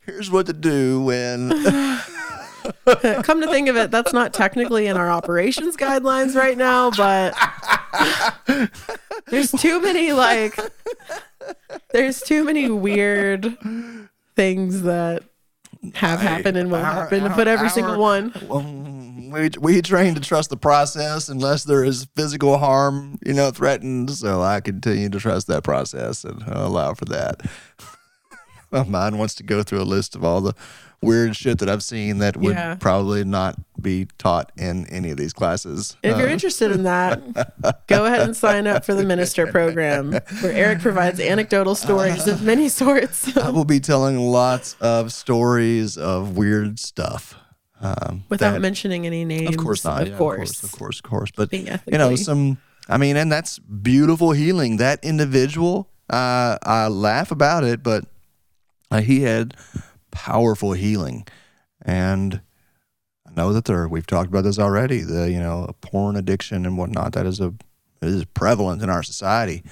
Speaker 2: Here's what to do when. [LAUGHS]
Speaker 1: come to think of it, that's not technically in our operations guidelines right now, but [LAUGHS] there's too many like there's too many weird things that have happened and will
Speaker 2: our-
Speaker 1: happen
Speaker 2: our-
Speaker 1: put every
Speaker 2: our-
Speaker 1: single one.
Speaker 2: Um, we we train to trust the process unless there is physical harm, you know, threatened. So I continue to trust that process and allow for that. [LAUGHS] My mind wants to go through a list of all the weird shit that I've seen that would
Speaker 1: Yeah.
Speaker 2: probably not be taught in any of these classes.
Speaker 1: If you're
Speaker 2: Uh,
Speaker 1: interested in that, [LAUGHS] go ahead and sign up for the minister program where Eric provides anecdotal stories of many [LAUGHS] sorts
Speaker 2: I will be telling lots of stories of weird stuff. Um,
Speaker 1: without
Speaker 2: that-
Speaker 1: mentioning any names.
Speaker 2: Of course not.
Speaker 1: Of
Speaker 2: yeah,
Speaker 1: course.
Speaker 2: of course, of course. But you know, some. I mean, and that's beautiful healing. That individual, uh, I laugh about it, but uh, he had powerful healing, and I know that there. We've talked about this already. The you know porn addiction and whatnot that is a is prevalent in our society,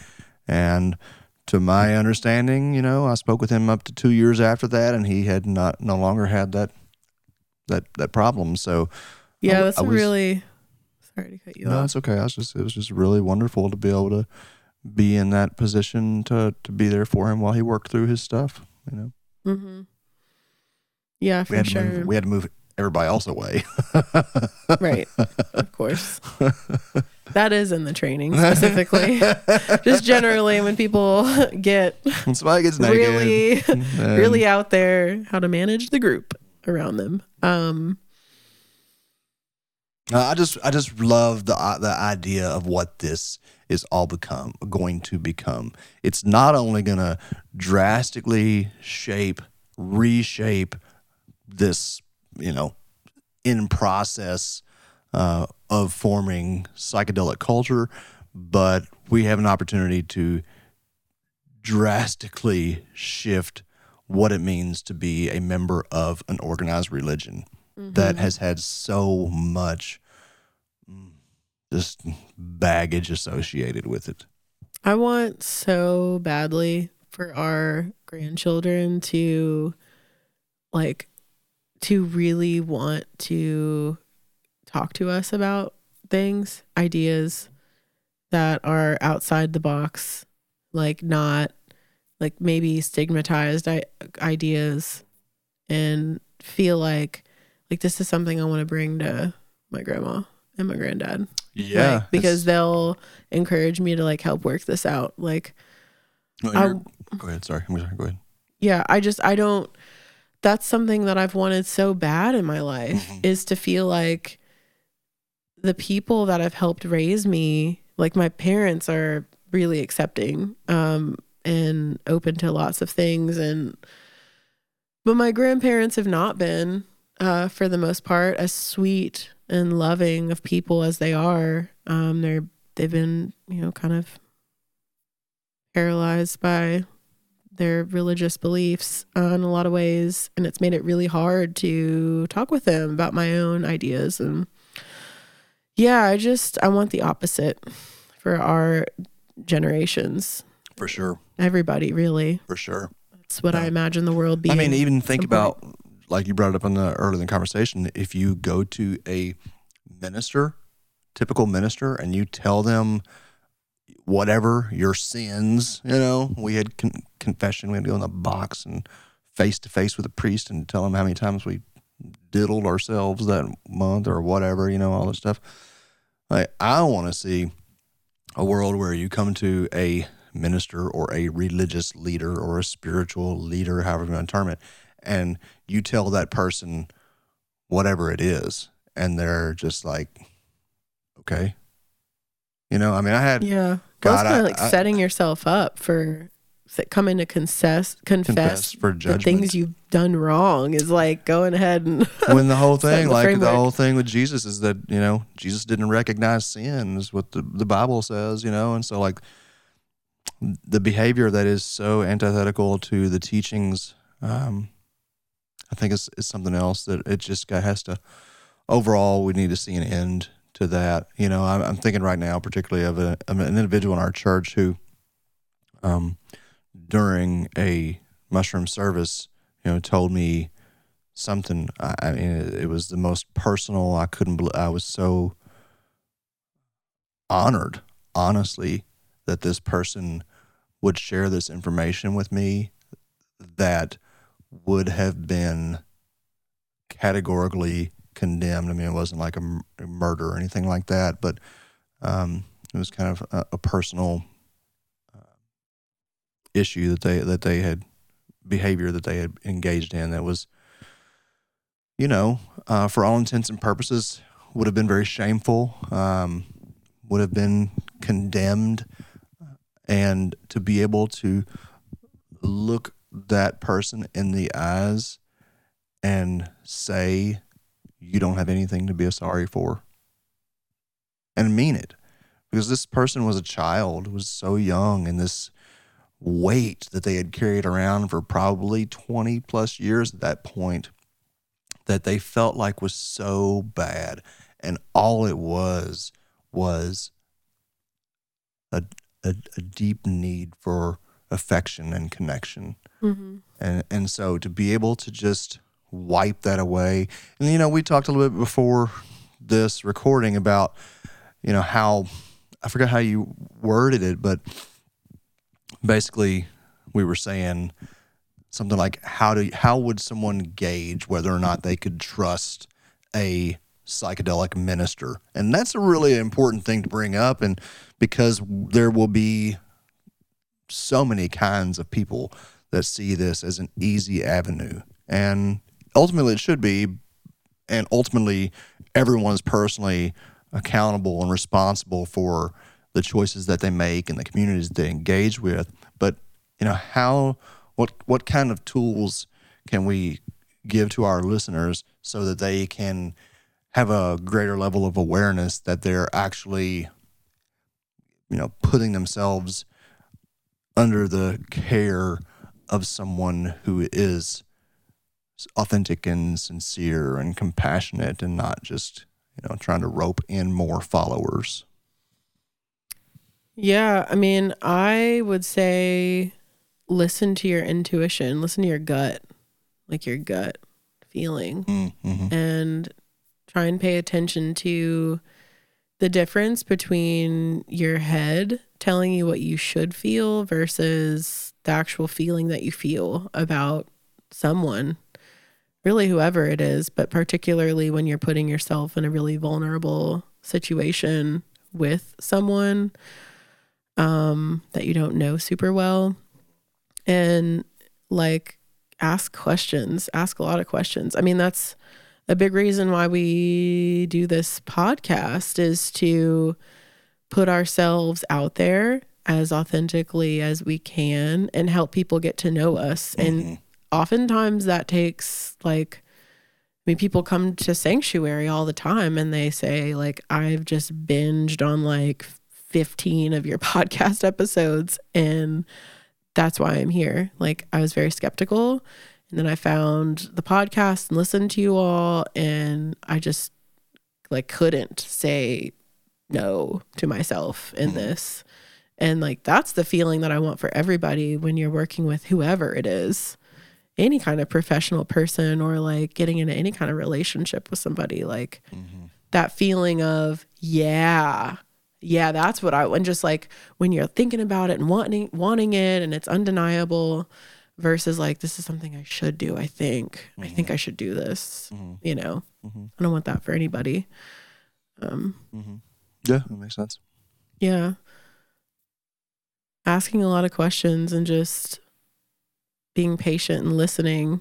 Speaker 2: and to my understanding, you know, I spoke with him up to two years after that, and he had not no longer had that that that problem. So
Speaker 1: Yeah, that's
Speaker 2: I
Speaker 1: a
Speaker 2: was-
Speaker 1: really sorry to cut you
Speaker 2: no,
Speaker 1: off.
Speaker 2: No, it's okay. I was just it was just really wonderful to be able to be in that position to to be there for him while he worked through his stuff. You know,
Speaker 1: Mm-hmm. Yeah,
Speaker 2: we
Speaker 1: for
Speaker 2: had to
Speaker 1: sure.
Speaker 2: move we had to move everybody else away. [LAUGHS]
Speaker 1: right. Of course. That is in the training specifically. [LAUGHS] Just generally when people get
Speaker 2: when somebody gets
Speaker 1: really really out there how to manage the group around them. Um
Speaker 2: Uh, I just I just love the uh, the idea of what this is all become going to become. It's not only going to drastically shape, reshape this, you know, in process uh, of forming psychedelic culture, but we have an opportunity to drastically shift what it means to be a member of an organized religion that has had so much mm, just baggage associated with it.
Speaker 1: I want so badly for our grandchildren to like to really want to talk to us about things, ideas that are outside the box, like not like maybe stigmatized I- ideas and feel like like this is something I want to bring to my grandma and my granddad.
Speaker 2: Yeah,
Speaker 1: Like, because they'll encourage me to like help work this out. Like oh,
Speaker 2: No,
Speaker 1: I-
Speaker 2: go ahead. Sorry, I'm sorry. Go ahead.
Speaker 1: yeah i just i don't that's something that i've wanted so bad in my life
Speaker 2: Mhm.
Speaker 1: is to feel like the people that have helped raise me like my parents are really accepting um and open to lots of things and but my grandparents have not been uh for the most part as sweet and loving of people as they are um they're they've been you know kind of paralyzed by their religious beliefs uh, in a lot of ways and it's made it really hard to talk with them about my own ideas and yeah i just i want the opposite for our generations
Speaker 2: For sure,
Speaker 1: everybody really
Speaker 2: for sure.
Speaker 1: that's what i imagine the world being
Speaker 2: I mean, even think about like you brought it up in the earlier in the conversation. If you go to a minister, typical minister, and you tell them whatever your sins, you know, we had con- confession. We had to go in the box and face to face with a priest and tell him how many times we diddled ourselves that month or whatever, you know, all this stuff. Like, I want to see a world where you come to a minister or a religious leader or a spiritual leader, however you want to term it, and you tell that person whatever it is, and they're just like, okay. You know, I mean, I had
Speaker 1: Yeah.
Speaker 2: God,
Speaker 1: That's kind of like
Speaker 2: I-
Speaker 1: setting yourself up for coming to confess, confess,
Speaker 2: confess for
Speaker 1: the things you've done wrong is like going ahead and [LAUGHS]
Speaker 2: when the whole thing,
Speaker 1: the
Speaker 2: like the whole thing with Jesus is that, you know, Jesus didn't recognize sin is what the, the Bible says, you know, and so like the behavior that is so antithetical to the teachings, um, I think is, is something else that it just got, has to, overall, we need to see an end to that. You know, I'm, I'm thinking right now, particularly of, a, of an individual in our church who, um, during a mushroom service, you know, told me something. I, I mean, it, it was the most personal. I couldn't. bel I was so honored, honestly, that this person would share this information with me that would have been categorically condemned. I mean, it wasn't like a, murder or anything like that, but um, it was kind of a, a personal uh, issue that they that they had behavior that they had engaged in that was, you know, uh, for all intents and purposes, would have been very shameful, um, would have been condemned, and to be able to look that person in the eyes and say, you don't have anything to be sorry for, and mean it. Because this person was a child, was so young, and this weight that they had carried around for probably 20 plus years at that point that they felt like was so bad and all it was was a, a, a deep need for affection and connection
Speaker 1: Mm-hmm.
Speaker 2: and and so to be able to just wipe that away. And you know we talked a little bit before this recording about you know how i forgot how you worded it but basically we were saying something like how do how would someone gauge whether or not they could trust a psychedelic minister? And that's a really important thing to bring up and because there will be so many kinds of people that see this as an easy avenue. And ultimately it should be and ultimately everyone's personally accountable and responsible for the choices that they make and the communities they engage with. But you know how what what kind of tools can we give to our listeners so that they can have a greater level of awareness that they're actually you know putting themselves under the care of someone who is authentic and sincere and compassionate and not just you know trying to rope in more followers
Speaker 1: Yeah, I mean, I would say listen to your intuition, listen to your gut, like your gut feeling,
Speaker 2: mm-hmm.
Speaker 1: and try and pay attention to the difference between your head telling you what you should feel versus the actual feeling that you feel about someone, really, whoever it is, but particularly when you're putting yourself in a really vulnerable situation with someone um, that you don't know super well. And like, ask questions, ask a lot of questions. I mean, that's a big reason why we do this podcast is to put ourselves out there as authentically as we can and help people get to know us. And oftentimes that takes like I mean people come to sanctuary all the time and they say like I've just binged on like 15 of your [LAUGHS] podcast episodes and that's why I'm here. Like I was very skeptical and then I found the podcast and listened to you all and I just like couldn't say no to myself in mm-hmm. this. And like that's the feeling that I want for everybody when you're working with whoever it is. Any kind of professional person or like getting into any kind of relationship with somebody like mm-hmm. that feeling of yeah yeah that's what i and just like when you're thinking about it and wanting wanting it and it's undeniable versus like this is something i should do i think. I think mm-hmm. i should do this mm-hmm. you know? I don't want that for anybody. Um
Speaker 2: yeah that makes sense.
Speaker 1: yeah. Asking a lot of questions and just being patient and listening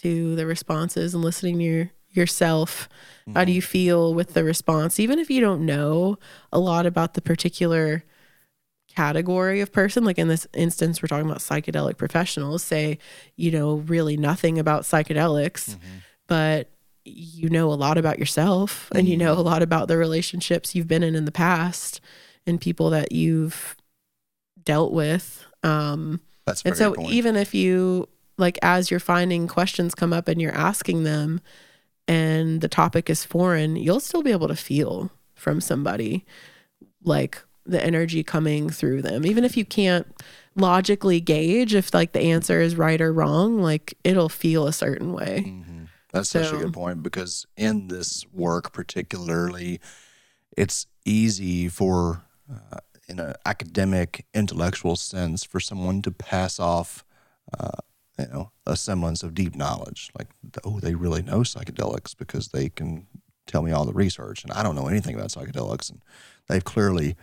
Speaker 1: to the responses and listening to your, yourself. How do mm-hmm. you feel with the response? Even if you don't know a lot about the particular category of person, like in this instance, we're talking about psychedelic professionals, say, you know, really nothing about psychedelics, mm-hmm. but you know a lot about yourself and you know mm-hmm. a lot about the relationships you've been in in the past and people that you've dealt with. Um,
Speaker 2: That's
Speaker 1: and so
Speaker 2: point.
Speaker 1: even if you like as you're finding questions come up and you're asking them and the topic is foreign, you'll still be able to feel from somebody like the energy coming through them. Even if you can't logically gauge if like the answer is right or wrong, like it'll feel a certain way.
Speaker 2: Mm-hmm. That's such a good point because in this work, particularly, it's easy for, uh, in an academic, intellectual sense, for someone to pass off, uh, you know, a semblance of deep knowledge. Like, oh, they really know psychedelics because they can tell me all the research, and I don't know anything about psychedelics, and they've clearly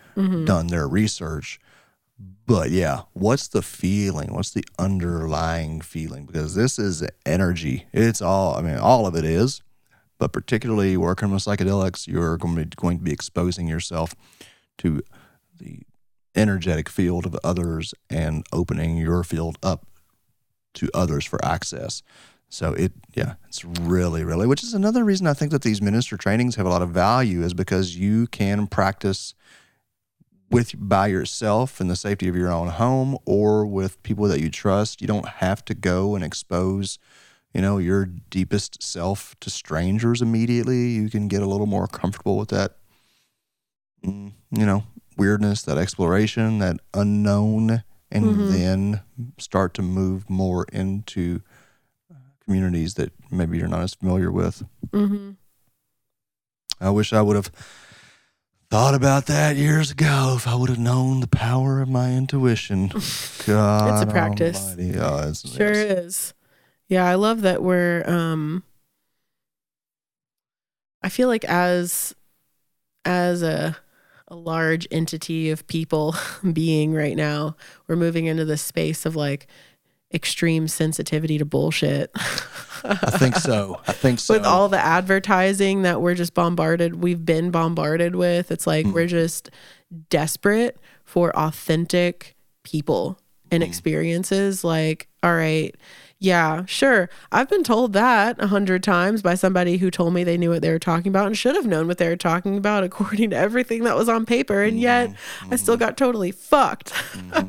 Speaker 2: done their research. But yeah, what's the feeling? What's the underlying feeling? Because this is energy. It's all, I mean, all of it is, but particularly working with psychedelics, you're going to be, going to be exposing yourself to the energetic field of others and opening your field up to others for access. So it, yeah, it's really, really, which is another reason I think that these minister trainings have a lot of value is because you can practice with by yourself in the safety of your own home or with people that you trust. You don't have to go and expose, you know, your deepest self to strangers immediately. You can get a little more comfortable with that, mm, you know, weirdness, that exploration, that unknown, and
Speaker 1: Mhm.
Speaker 2: then start to move more into communities that maybe you're not as familiar with.
Speaker 1: Mm-hmm.
Speaker 2: I wish I would have thought about that years ago if I would have known the power of my intuition. God [LAUGHS]
Speaker 1: it's
Speaker 2: a practice. Oh, it's,
Speaker 1: Sure
Speaker 2: yes.
Speaker 1: is. Yeah, I love that we're um I feel like as as a a large entity of people [LAUGHS] being right now, we're moving into this space of like extreme sensitivity to bullshit.
Speaker 2: I think so. I think [LAUGHS] so.
Speaker 1: with all the advertising that we're just bombarded we've been bombarded with it's like
Speaker 2: Mm.
Speaker 1: we're just desperate for authentic people and
Speaker 2: Mm.
Speaker 1: experiences like all right yeah sure i've been told that a hundred times by somebody who told me they knew what they were talking about and should have known what they were talking about according to everything that was on paper and yet
Speaker 2: Mm-hmm.
Speaker 1: i still got totally fucked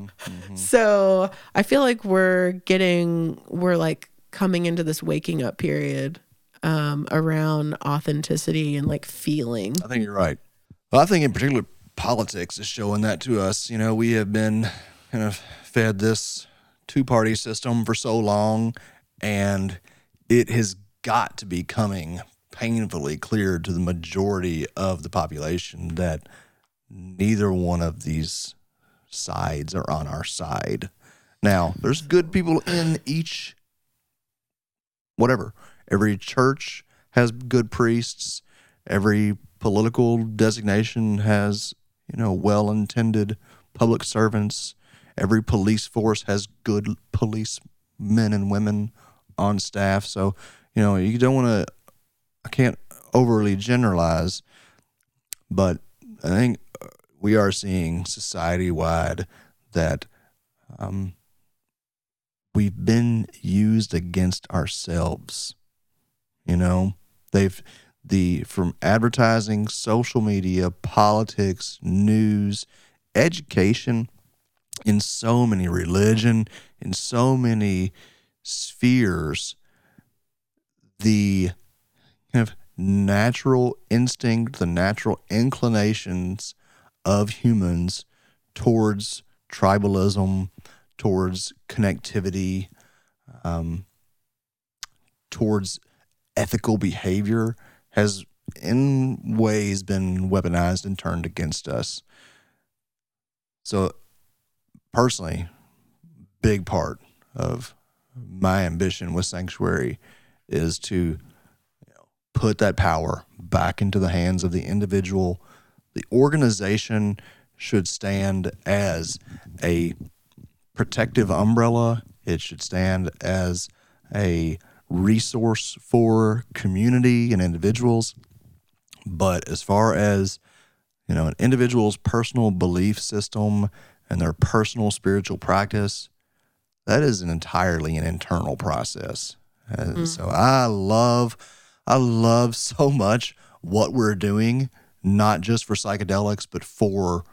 Speaker 1: [LAUGHS] so i feel like we're getting we're like coming into this waking up period um, around authenticity and like feeling.
Speaker 2: I think you're right. Well, I think in particular, politics is showing that to us. You know, we have been kind of fed this two party system for so long, and it has got to be coming painfully clear to the majority of the population that neither one of these sides are on our side. Now, there's good people in each whatever. Every church has good priests. Every political designation has, you know, well intended public servants. Every police force has good policemen and women on staff. So, you know, you don't want to, I can't overly generalize, but I think uh, we are seeing society wide that um, we've been used against ourselves. You know, they've the from advertising, social media, politics, news, education, in so many religion, in so many spheres, the kind of natural instinct, the natural inclinations of humans towards tribalism, towards connectivity, um, towards ethical behavior has in ways been weaponized and turned against us. So, personally, big part of my ambition with Sanctuary is to you know, put that power back into the hands of the individual, the organization, should stand as a protective umbrella. It should stand as a resource for community and individuals. But as far as you know, an individual's personal belief system and their personal spiritual practice, that is an entirely an internal process. Uh, So I love, I love [LAUGHS] so much what we're doing, not just for psychedelics, but for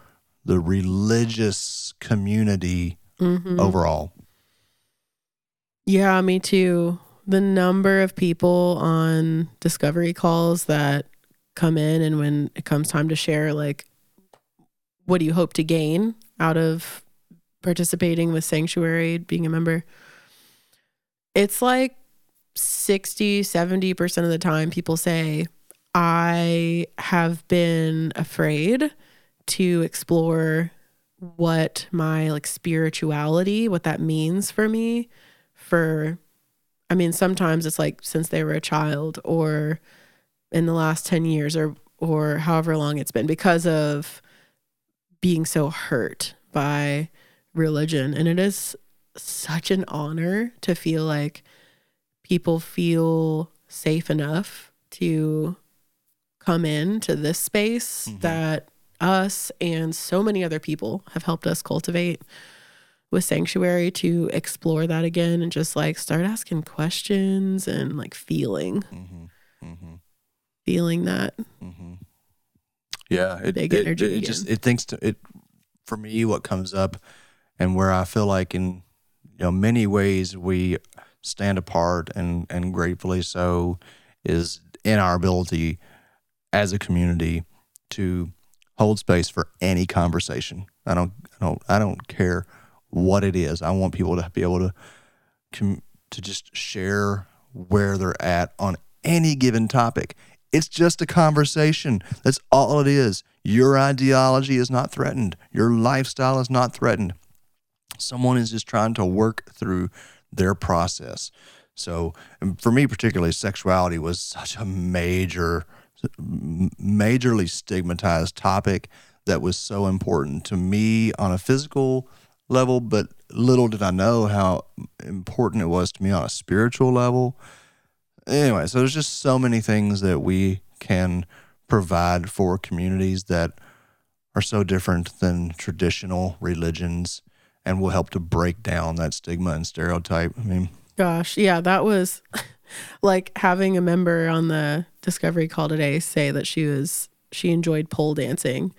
Speaker 2: the religious community overall.
Speaker 1: Yeah, me too. The number of people on discovery calls that come in and when it comes time to share like what do you hope to gain out of participating with psanctuary being a member. It's like 60 70% of the time people say i have been afraid to explore what my like spirituality what that means for me for i mean sometimes it's like since they were a child or in the last 10 years or or however long it's been because of being so hurt by religion. And it is such an honor to feel like people feel safe enough to come in to this space mm-hmm. that us and so many other people have helped us cultivate with psanctuary to explore that again and just like start asking questions and like feeling. Mm-hmm. Mm-hmm. Feeling that
Speaker 2: Yeah, [LAUGHS] it,
Speaker 1: Big
Speaker 2: it,
Speaker 1: energy
Speaker 2: It, just it thinks to it for me. What comes up, and where I feel like in you know many ways we stand apart and and gratefully so, is in our ability as a community to hold space for any conversation. I don't I don't I don't care what it is. I want people to be able to to just share where they're at on any given topic. It's just a conversation. That's all it is. Your ideology is not threatened. Your lifestyle is not threatened. Someone is just trying to work through their process. So, for me particularly, sexuality was such a major, majorly stigmatized topic that was so important to me on a physical level, but little did I know how important it was to me on a spiritual level anyway, so there's just so many things that we can provide for communities that are so different than traditional religions and will help to break down that stigma and stereotype. I mean,
Speaker 1: Gosh, yeah, that was [LAUGHS] like having a member on the discovery call today say that she was she enjoyed pole dancing.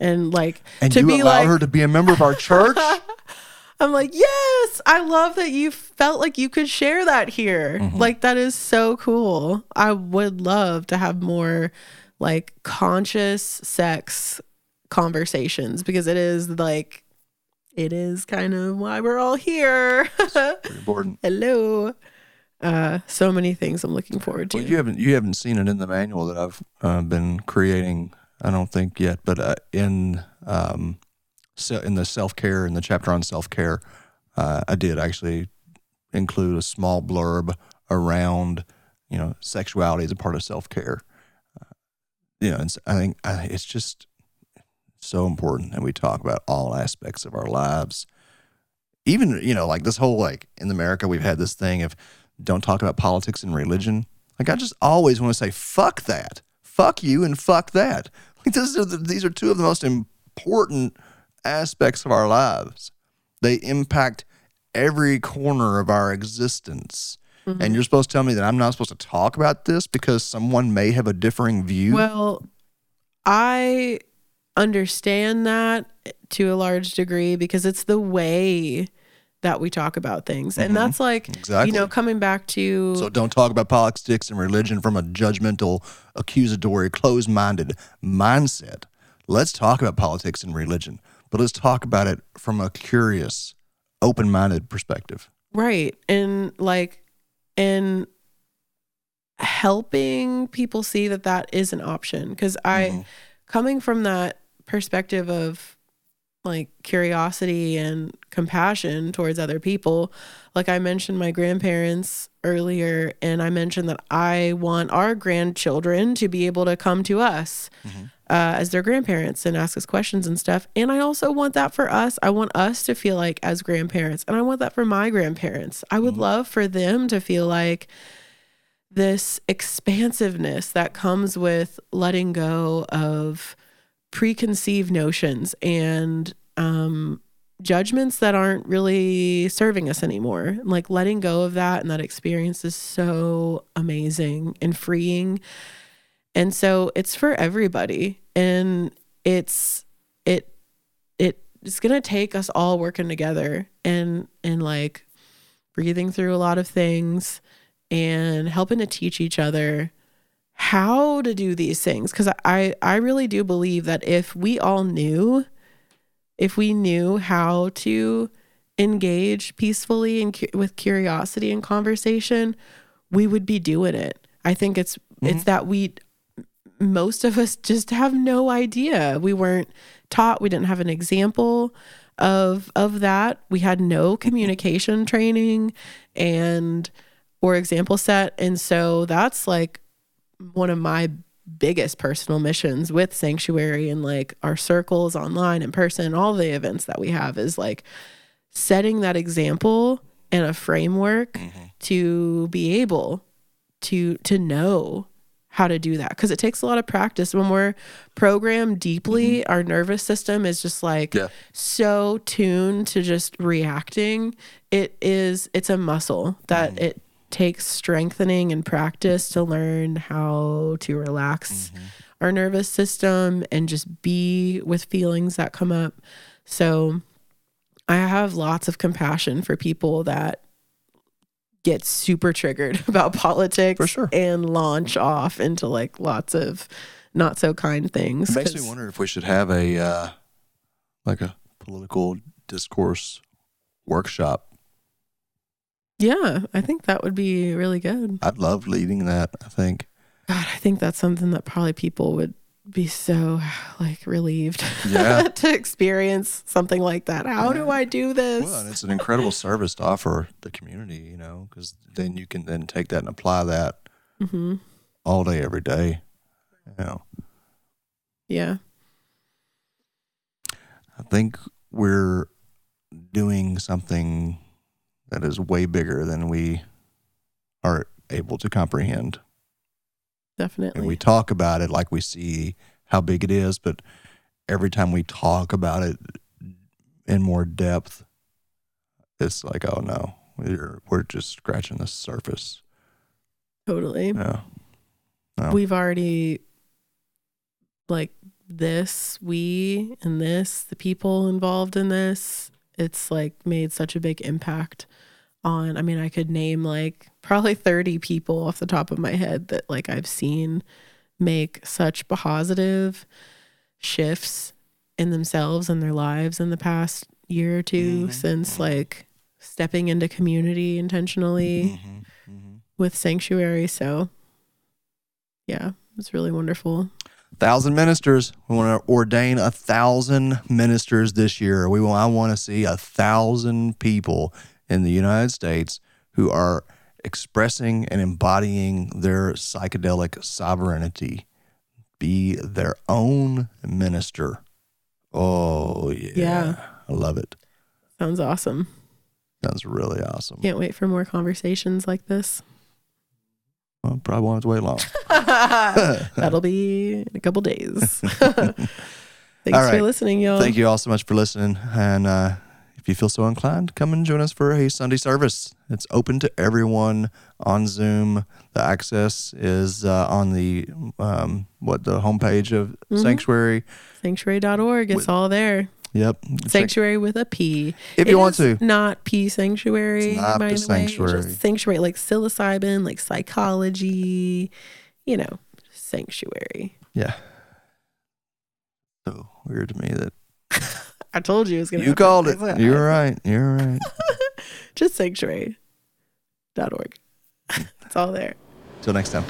Speaker 1: And like
Speaker 2: and
Speaker 1: to
Speaker 2: you
Speaker 1: be
Speaker 2: allow
Speaker 1: like
Speaker 2: her to be a member of our church? [LAUGHS]
Speaker 1: I'm like, "Yes, I love that you felt like you could share that here."
Speaker 2: Mm-hmm.
Speaker 1: Like that is so cool. I would love to have more like conscious sex conversations because it is like it is kind of why we're all here. [LAUGHS] Hello. Uh, so many things I'm looking forward to.
Speaker 2: Well, you haven't you haven't seen it in the manual that I've uh, been creating. I don't think yet, but uh, in um, in the self care in the chapter on self care, uh, I did actually include a small blurb around you know sexuality as a part of self care. Uh, you know, I think I, it's just so important that we talk about all aspects of our lives. Even you know, like this whole like in America, we've had this thing of don't talk about politics and religion. Like I just always want to say fuck that, fuck you, and fuck that. Like this are the, these are two of the most important aspects of our lives. They impact every corner of our existence. And mm-hmm. you're supposed to tell me that I'm not supposed to talk about this because someone may have a differing view.
Speaker 1: Well, I understand that to a large degree because it's the way that we talk about things. And mm-hmm. that's like,
Speaker 2: Exactly.
Speaker 1: you know, coming back to
Speaker 2: So don't talk about politics and religion from a judgmental, accusatory, closed minded mindset. Let's talk about politics and religion, but let's talk about it from a curious, open minded perspective.
Speaker 1: Right. And like, and helping people see that that is an option. Cause I,
Speaker 2: Mm-hmm.
Speaker 1: coming from that perspective of like curiosity and compassion towards other people. Like I mentioned my grandparents earlier, and I mentioned that I want our grandchildren to be able to come to us uh, as their grandparents and ask us questions and stuff. And I also want that for us. I want us to feel like as grandparents, and I want that for my grandparents. I would love for them to feel like this expansiveness that comes with letting go of preconceived notions and um, judgments that aren't really serving us anymore. Like letting go of that and that experience is so amazing and freeing. And so it's for everybody. And it's it it it's gonna take us all working together and and like breathing through a lot of things and helping to teach each other how to do these things. Because I, I really do believe that if we all knew if we knew how to engage peacefully and cu- with curiosity and conversation we would be doing it. I think it's it's mm-hmm. that we most of us just have no idea. We weren't taught we didn't have an example of of that. We had no communication [LAUGHS] training and or example set. And so that's like one of my biggest personal missions with psanctuary and like our circles online in person all the events that we have is like setting that example and a framework mm-hmm. to be able to to know how to do that because it takes a lot of practice. When we're programmed deeply mm-hmm. our nervous system is just like
Speaker 2: Yeah.
Speaker 1: so tuned to just reacting. It is it's a muscle that mm-hmm. it takes strengthening and practice to learn how to relax mm-hmm. our nervous system and just be with feelings that come up. So i have lots of compassion for people that get super triggered [LAUGHS] about politics
Speaker 2: For sure.
Speaker 1: and launch off into like lots of not so kind things
Speaker 2: It makes me
Speaker 1: 'cause-
Speaker 2: wonder if we should have a uh, like a political discourse workshop.
Speaker 1: yeah i think that would be really good
Speaker 2: I'd love leading that. I think.
Speaker 1: God, I think that's something that probably people would be so like relieved
Speaker 2: Yeah. [LAUGHS]
Speaker 1: to experience something like that. How do I do this?
Speaker 2: Well, and it's an incredible service to offer the community, you know, because then you can then take that and apply that
Speaker 1: hmm
Speaker 2: all day, every day. You know,
Speaker 1: Yeah.
Speaker 2: I think we're doing something that is way bigger than we are able to comprehend.
Speaker 1: Definitely.
Speaker 2: And we talk about it like we see how big it is, but every time we talk about it in more depth, it's like, oh no, we're we're just scratching the surface.
Speaker 1: totally.
Speaker 2: Yeah. No.
Speaker 1: We've already like this, we and this, the people involved in this, it's like made such a big impact on I mean, I could name like probably 30 people off the top of my head that like I've seen make such positive shifts in themselves and their lives in the past year or 2
Speaker 2: Mhm.
Speaker 1: since like stepping into community intentionally
Speaker 2: Mhm, mhm.
Speaker 1: with psanctuary so yeah it's really wonderful
Speaker 2: Thousand ministers. We want to ordain a thousand ministers this year. We want. I want to see a thousand people in the United States who are expressing and embodying their psychedelic sovereignty, be their own minister. Oh yeah,
Speaker 1: Yeah.
Speaker 2: I love it.
Speaker 1: sounds awesome
Speaker 2: Sounds really awesome.
Speaker 1: can't wait for more conversations like this
Speaker 2: Well, probably won't have to wait long. [LAUGHS]
Speaker 1: that'll be in a couple days [LAUGHS] [LAUGHS] thanks
Speaker 2: right.
Speaker 1: for listening y'all
Speaker 2: Thank you all so much for listening. And uh, if you feel so inclined, come and join us for a Sunday service. It's open to everyone on Zoom. The access is uh, on the um, what the homepage of
Speaker 1: Mhm.
Speaker 2: Psanctuary.
Speaker 1: psanctuary.org it's
Speaker 2: With-
Speaker 1: all there
Speaker 2: Yep.
Speaker 1: psanctuary with a p
Speaker 2: If
Speaker 1: It
Speaker 2: you want to.
Speaker 1: not p sanctuary
Speaker 2: It's not the
Speaker 1: way. Psanctuary. psanctuary like psilocybin like psychology you know psanctuary
Speaker 2: Yeah. So weird to me that [LAUGHS]
Speaker 1: i told you it was gonna
Speaker 2: you
Speaker 1: happen.
Speaker 2: called it.
Speaker 1: said-
Speaker 2: You're right. You're right. [LAUGHS]
Speaker 1: just psanctuary.org [LAUGHS] it's all there
Speaker 2: Till next time.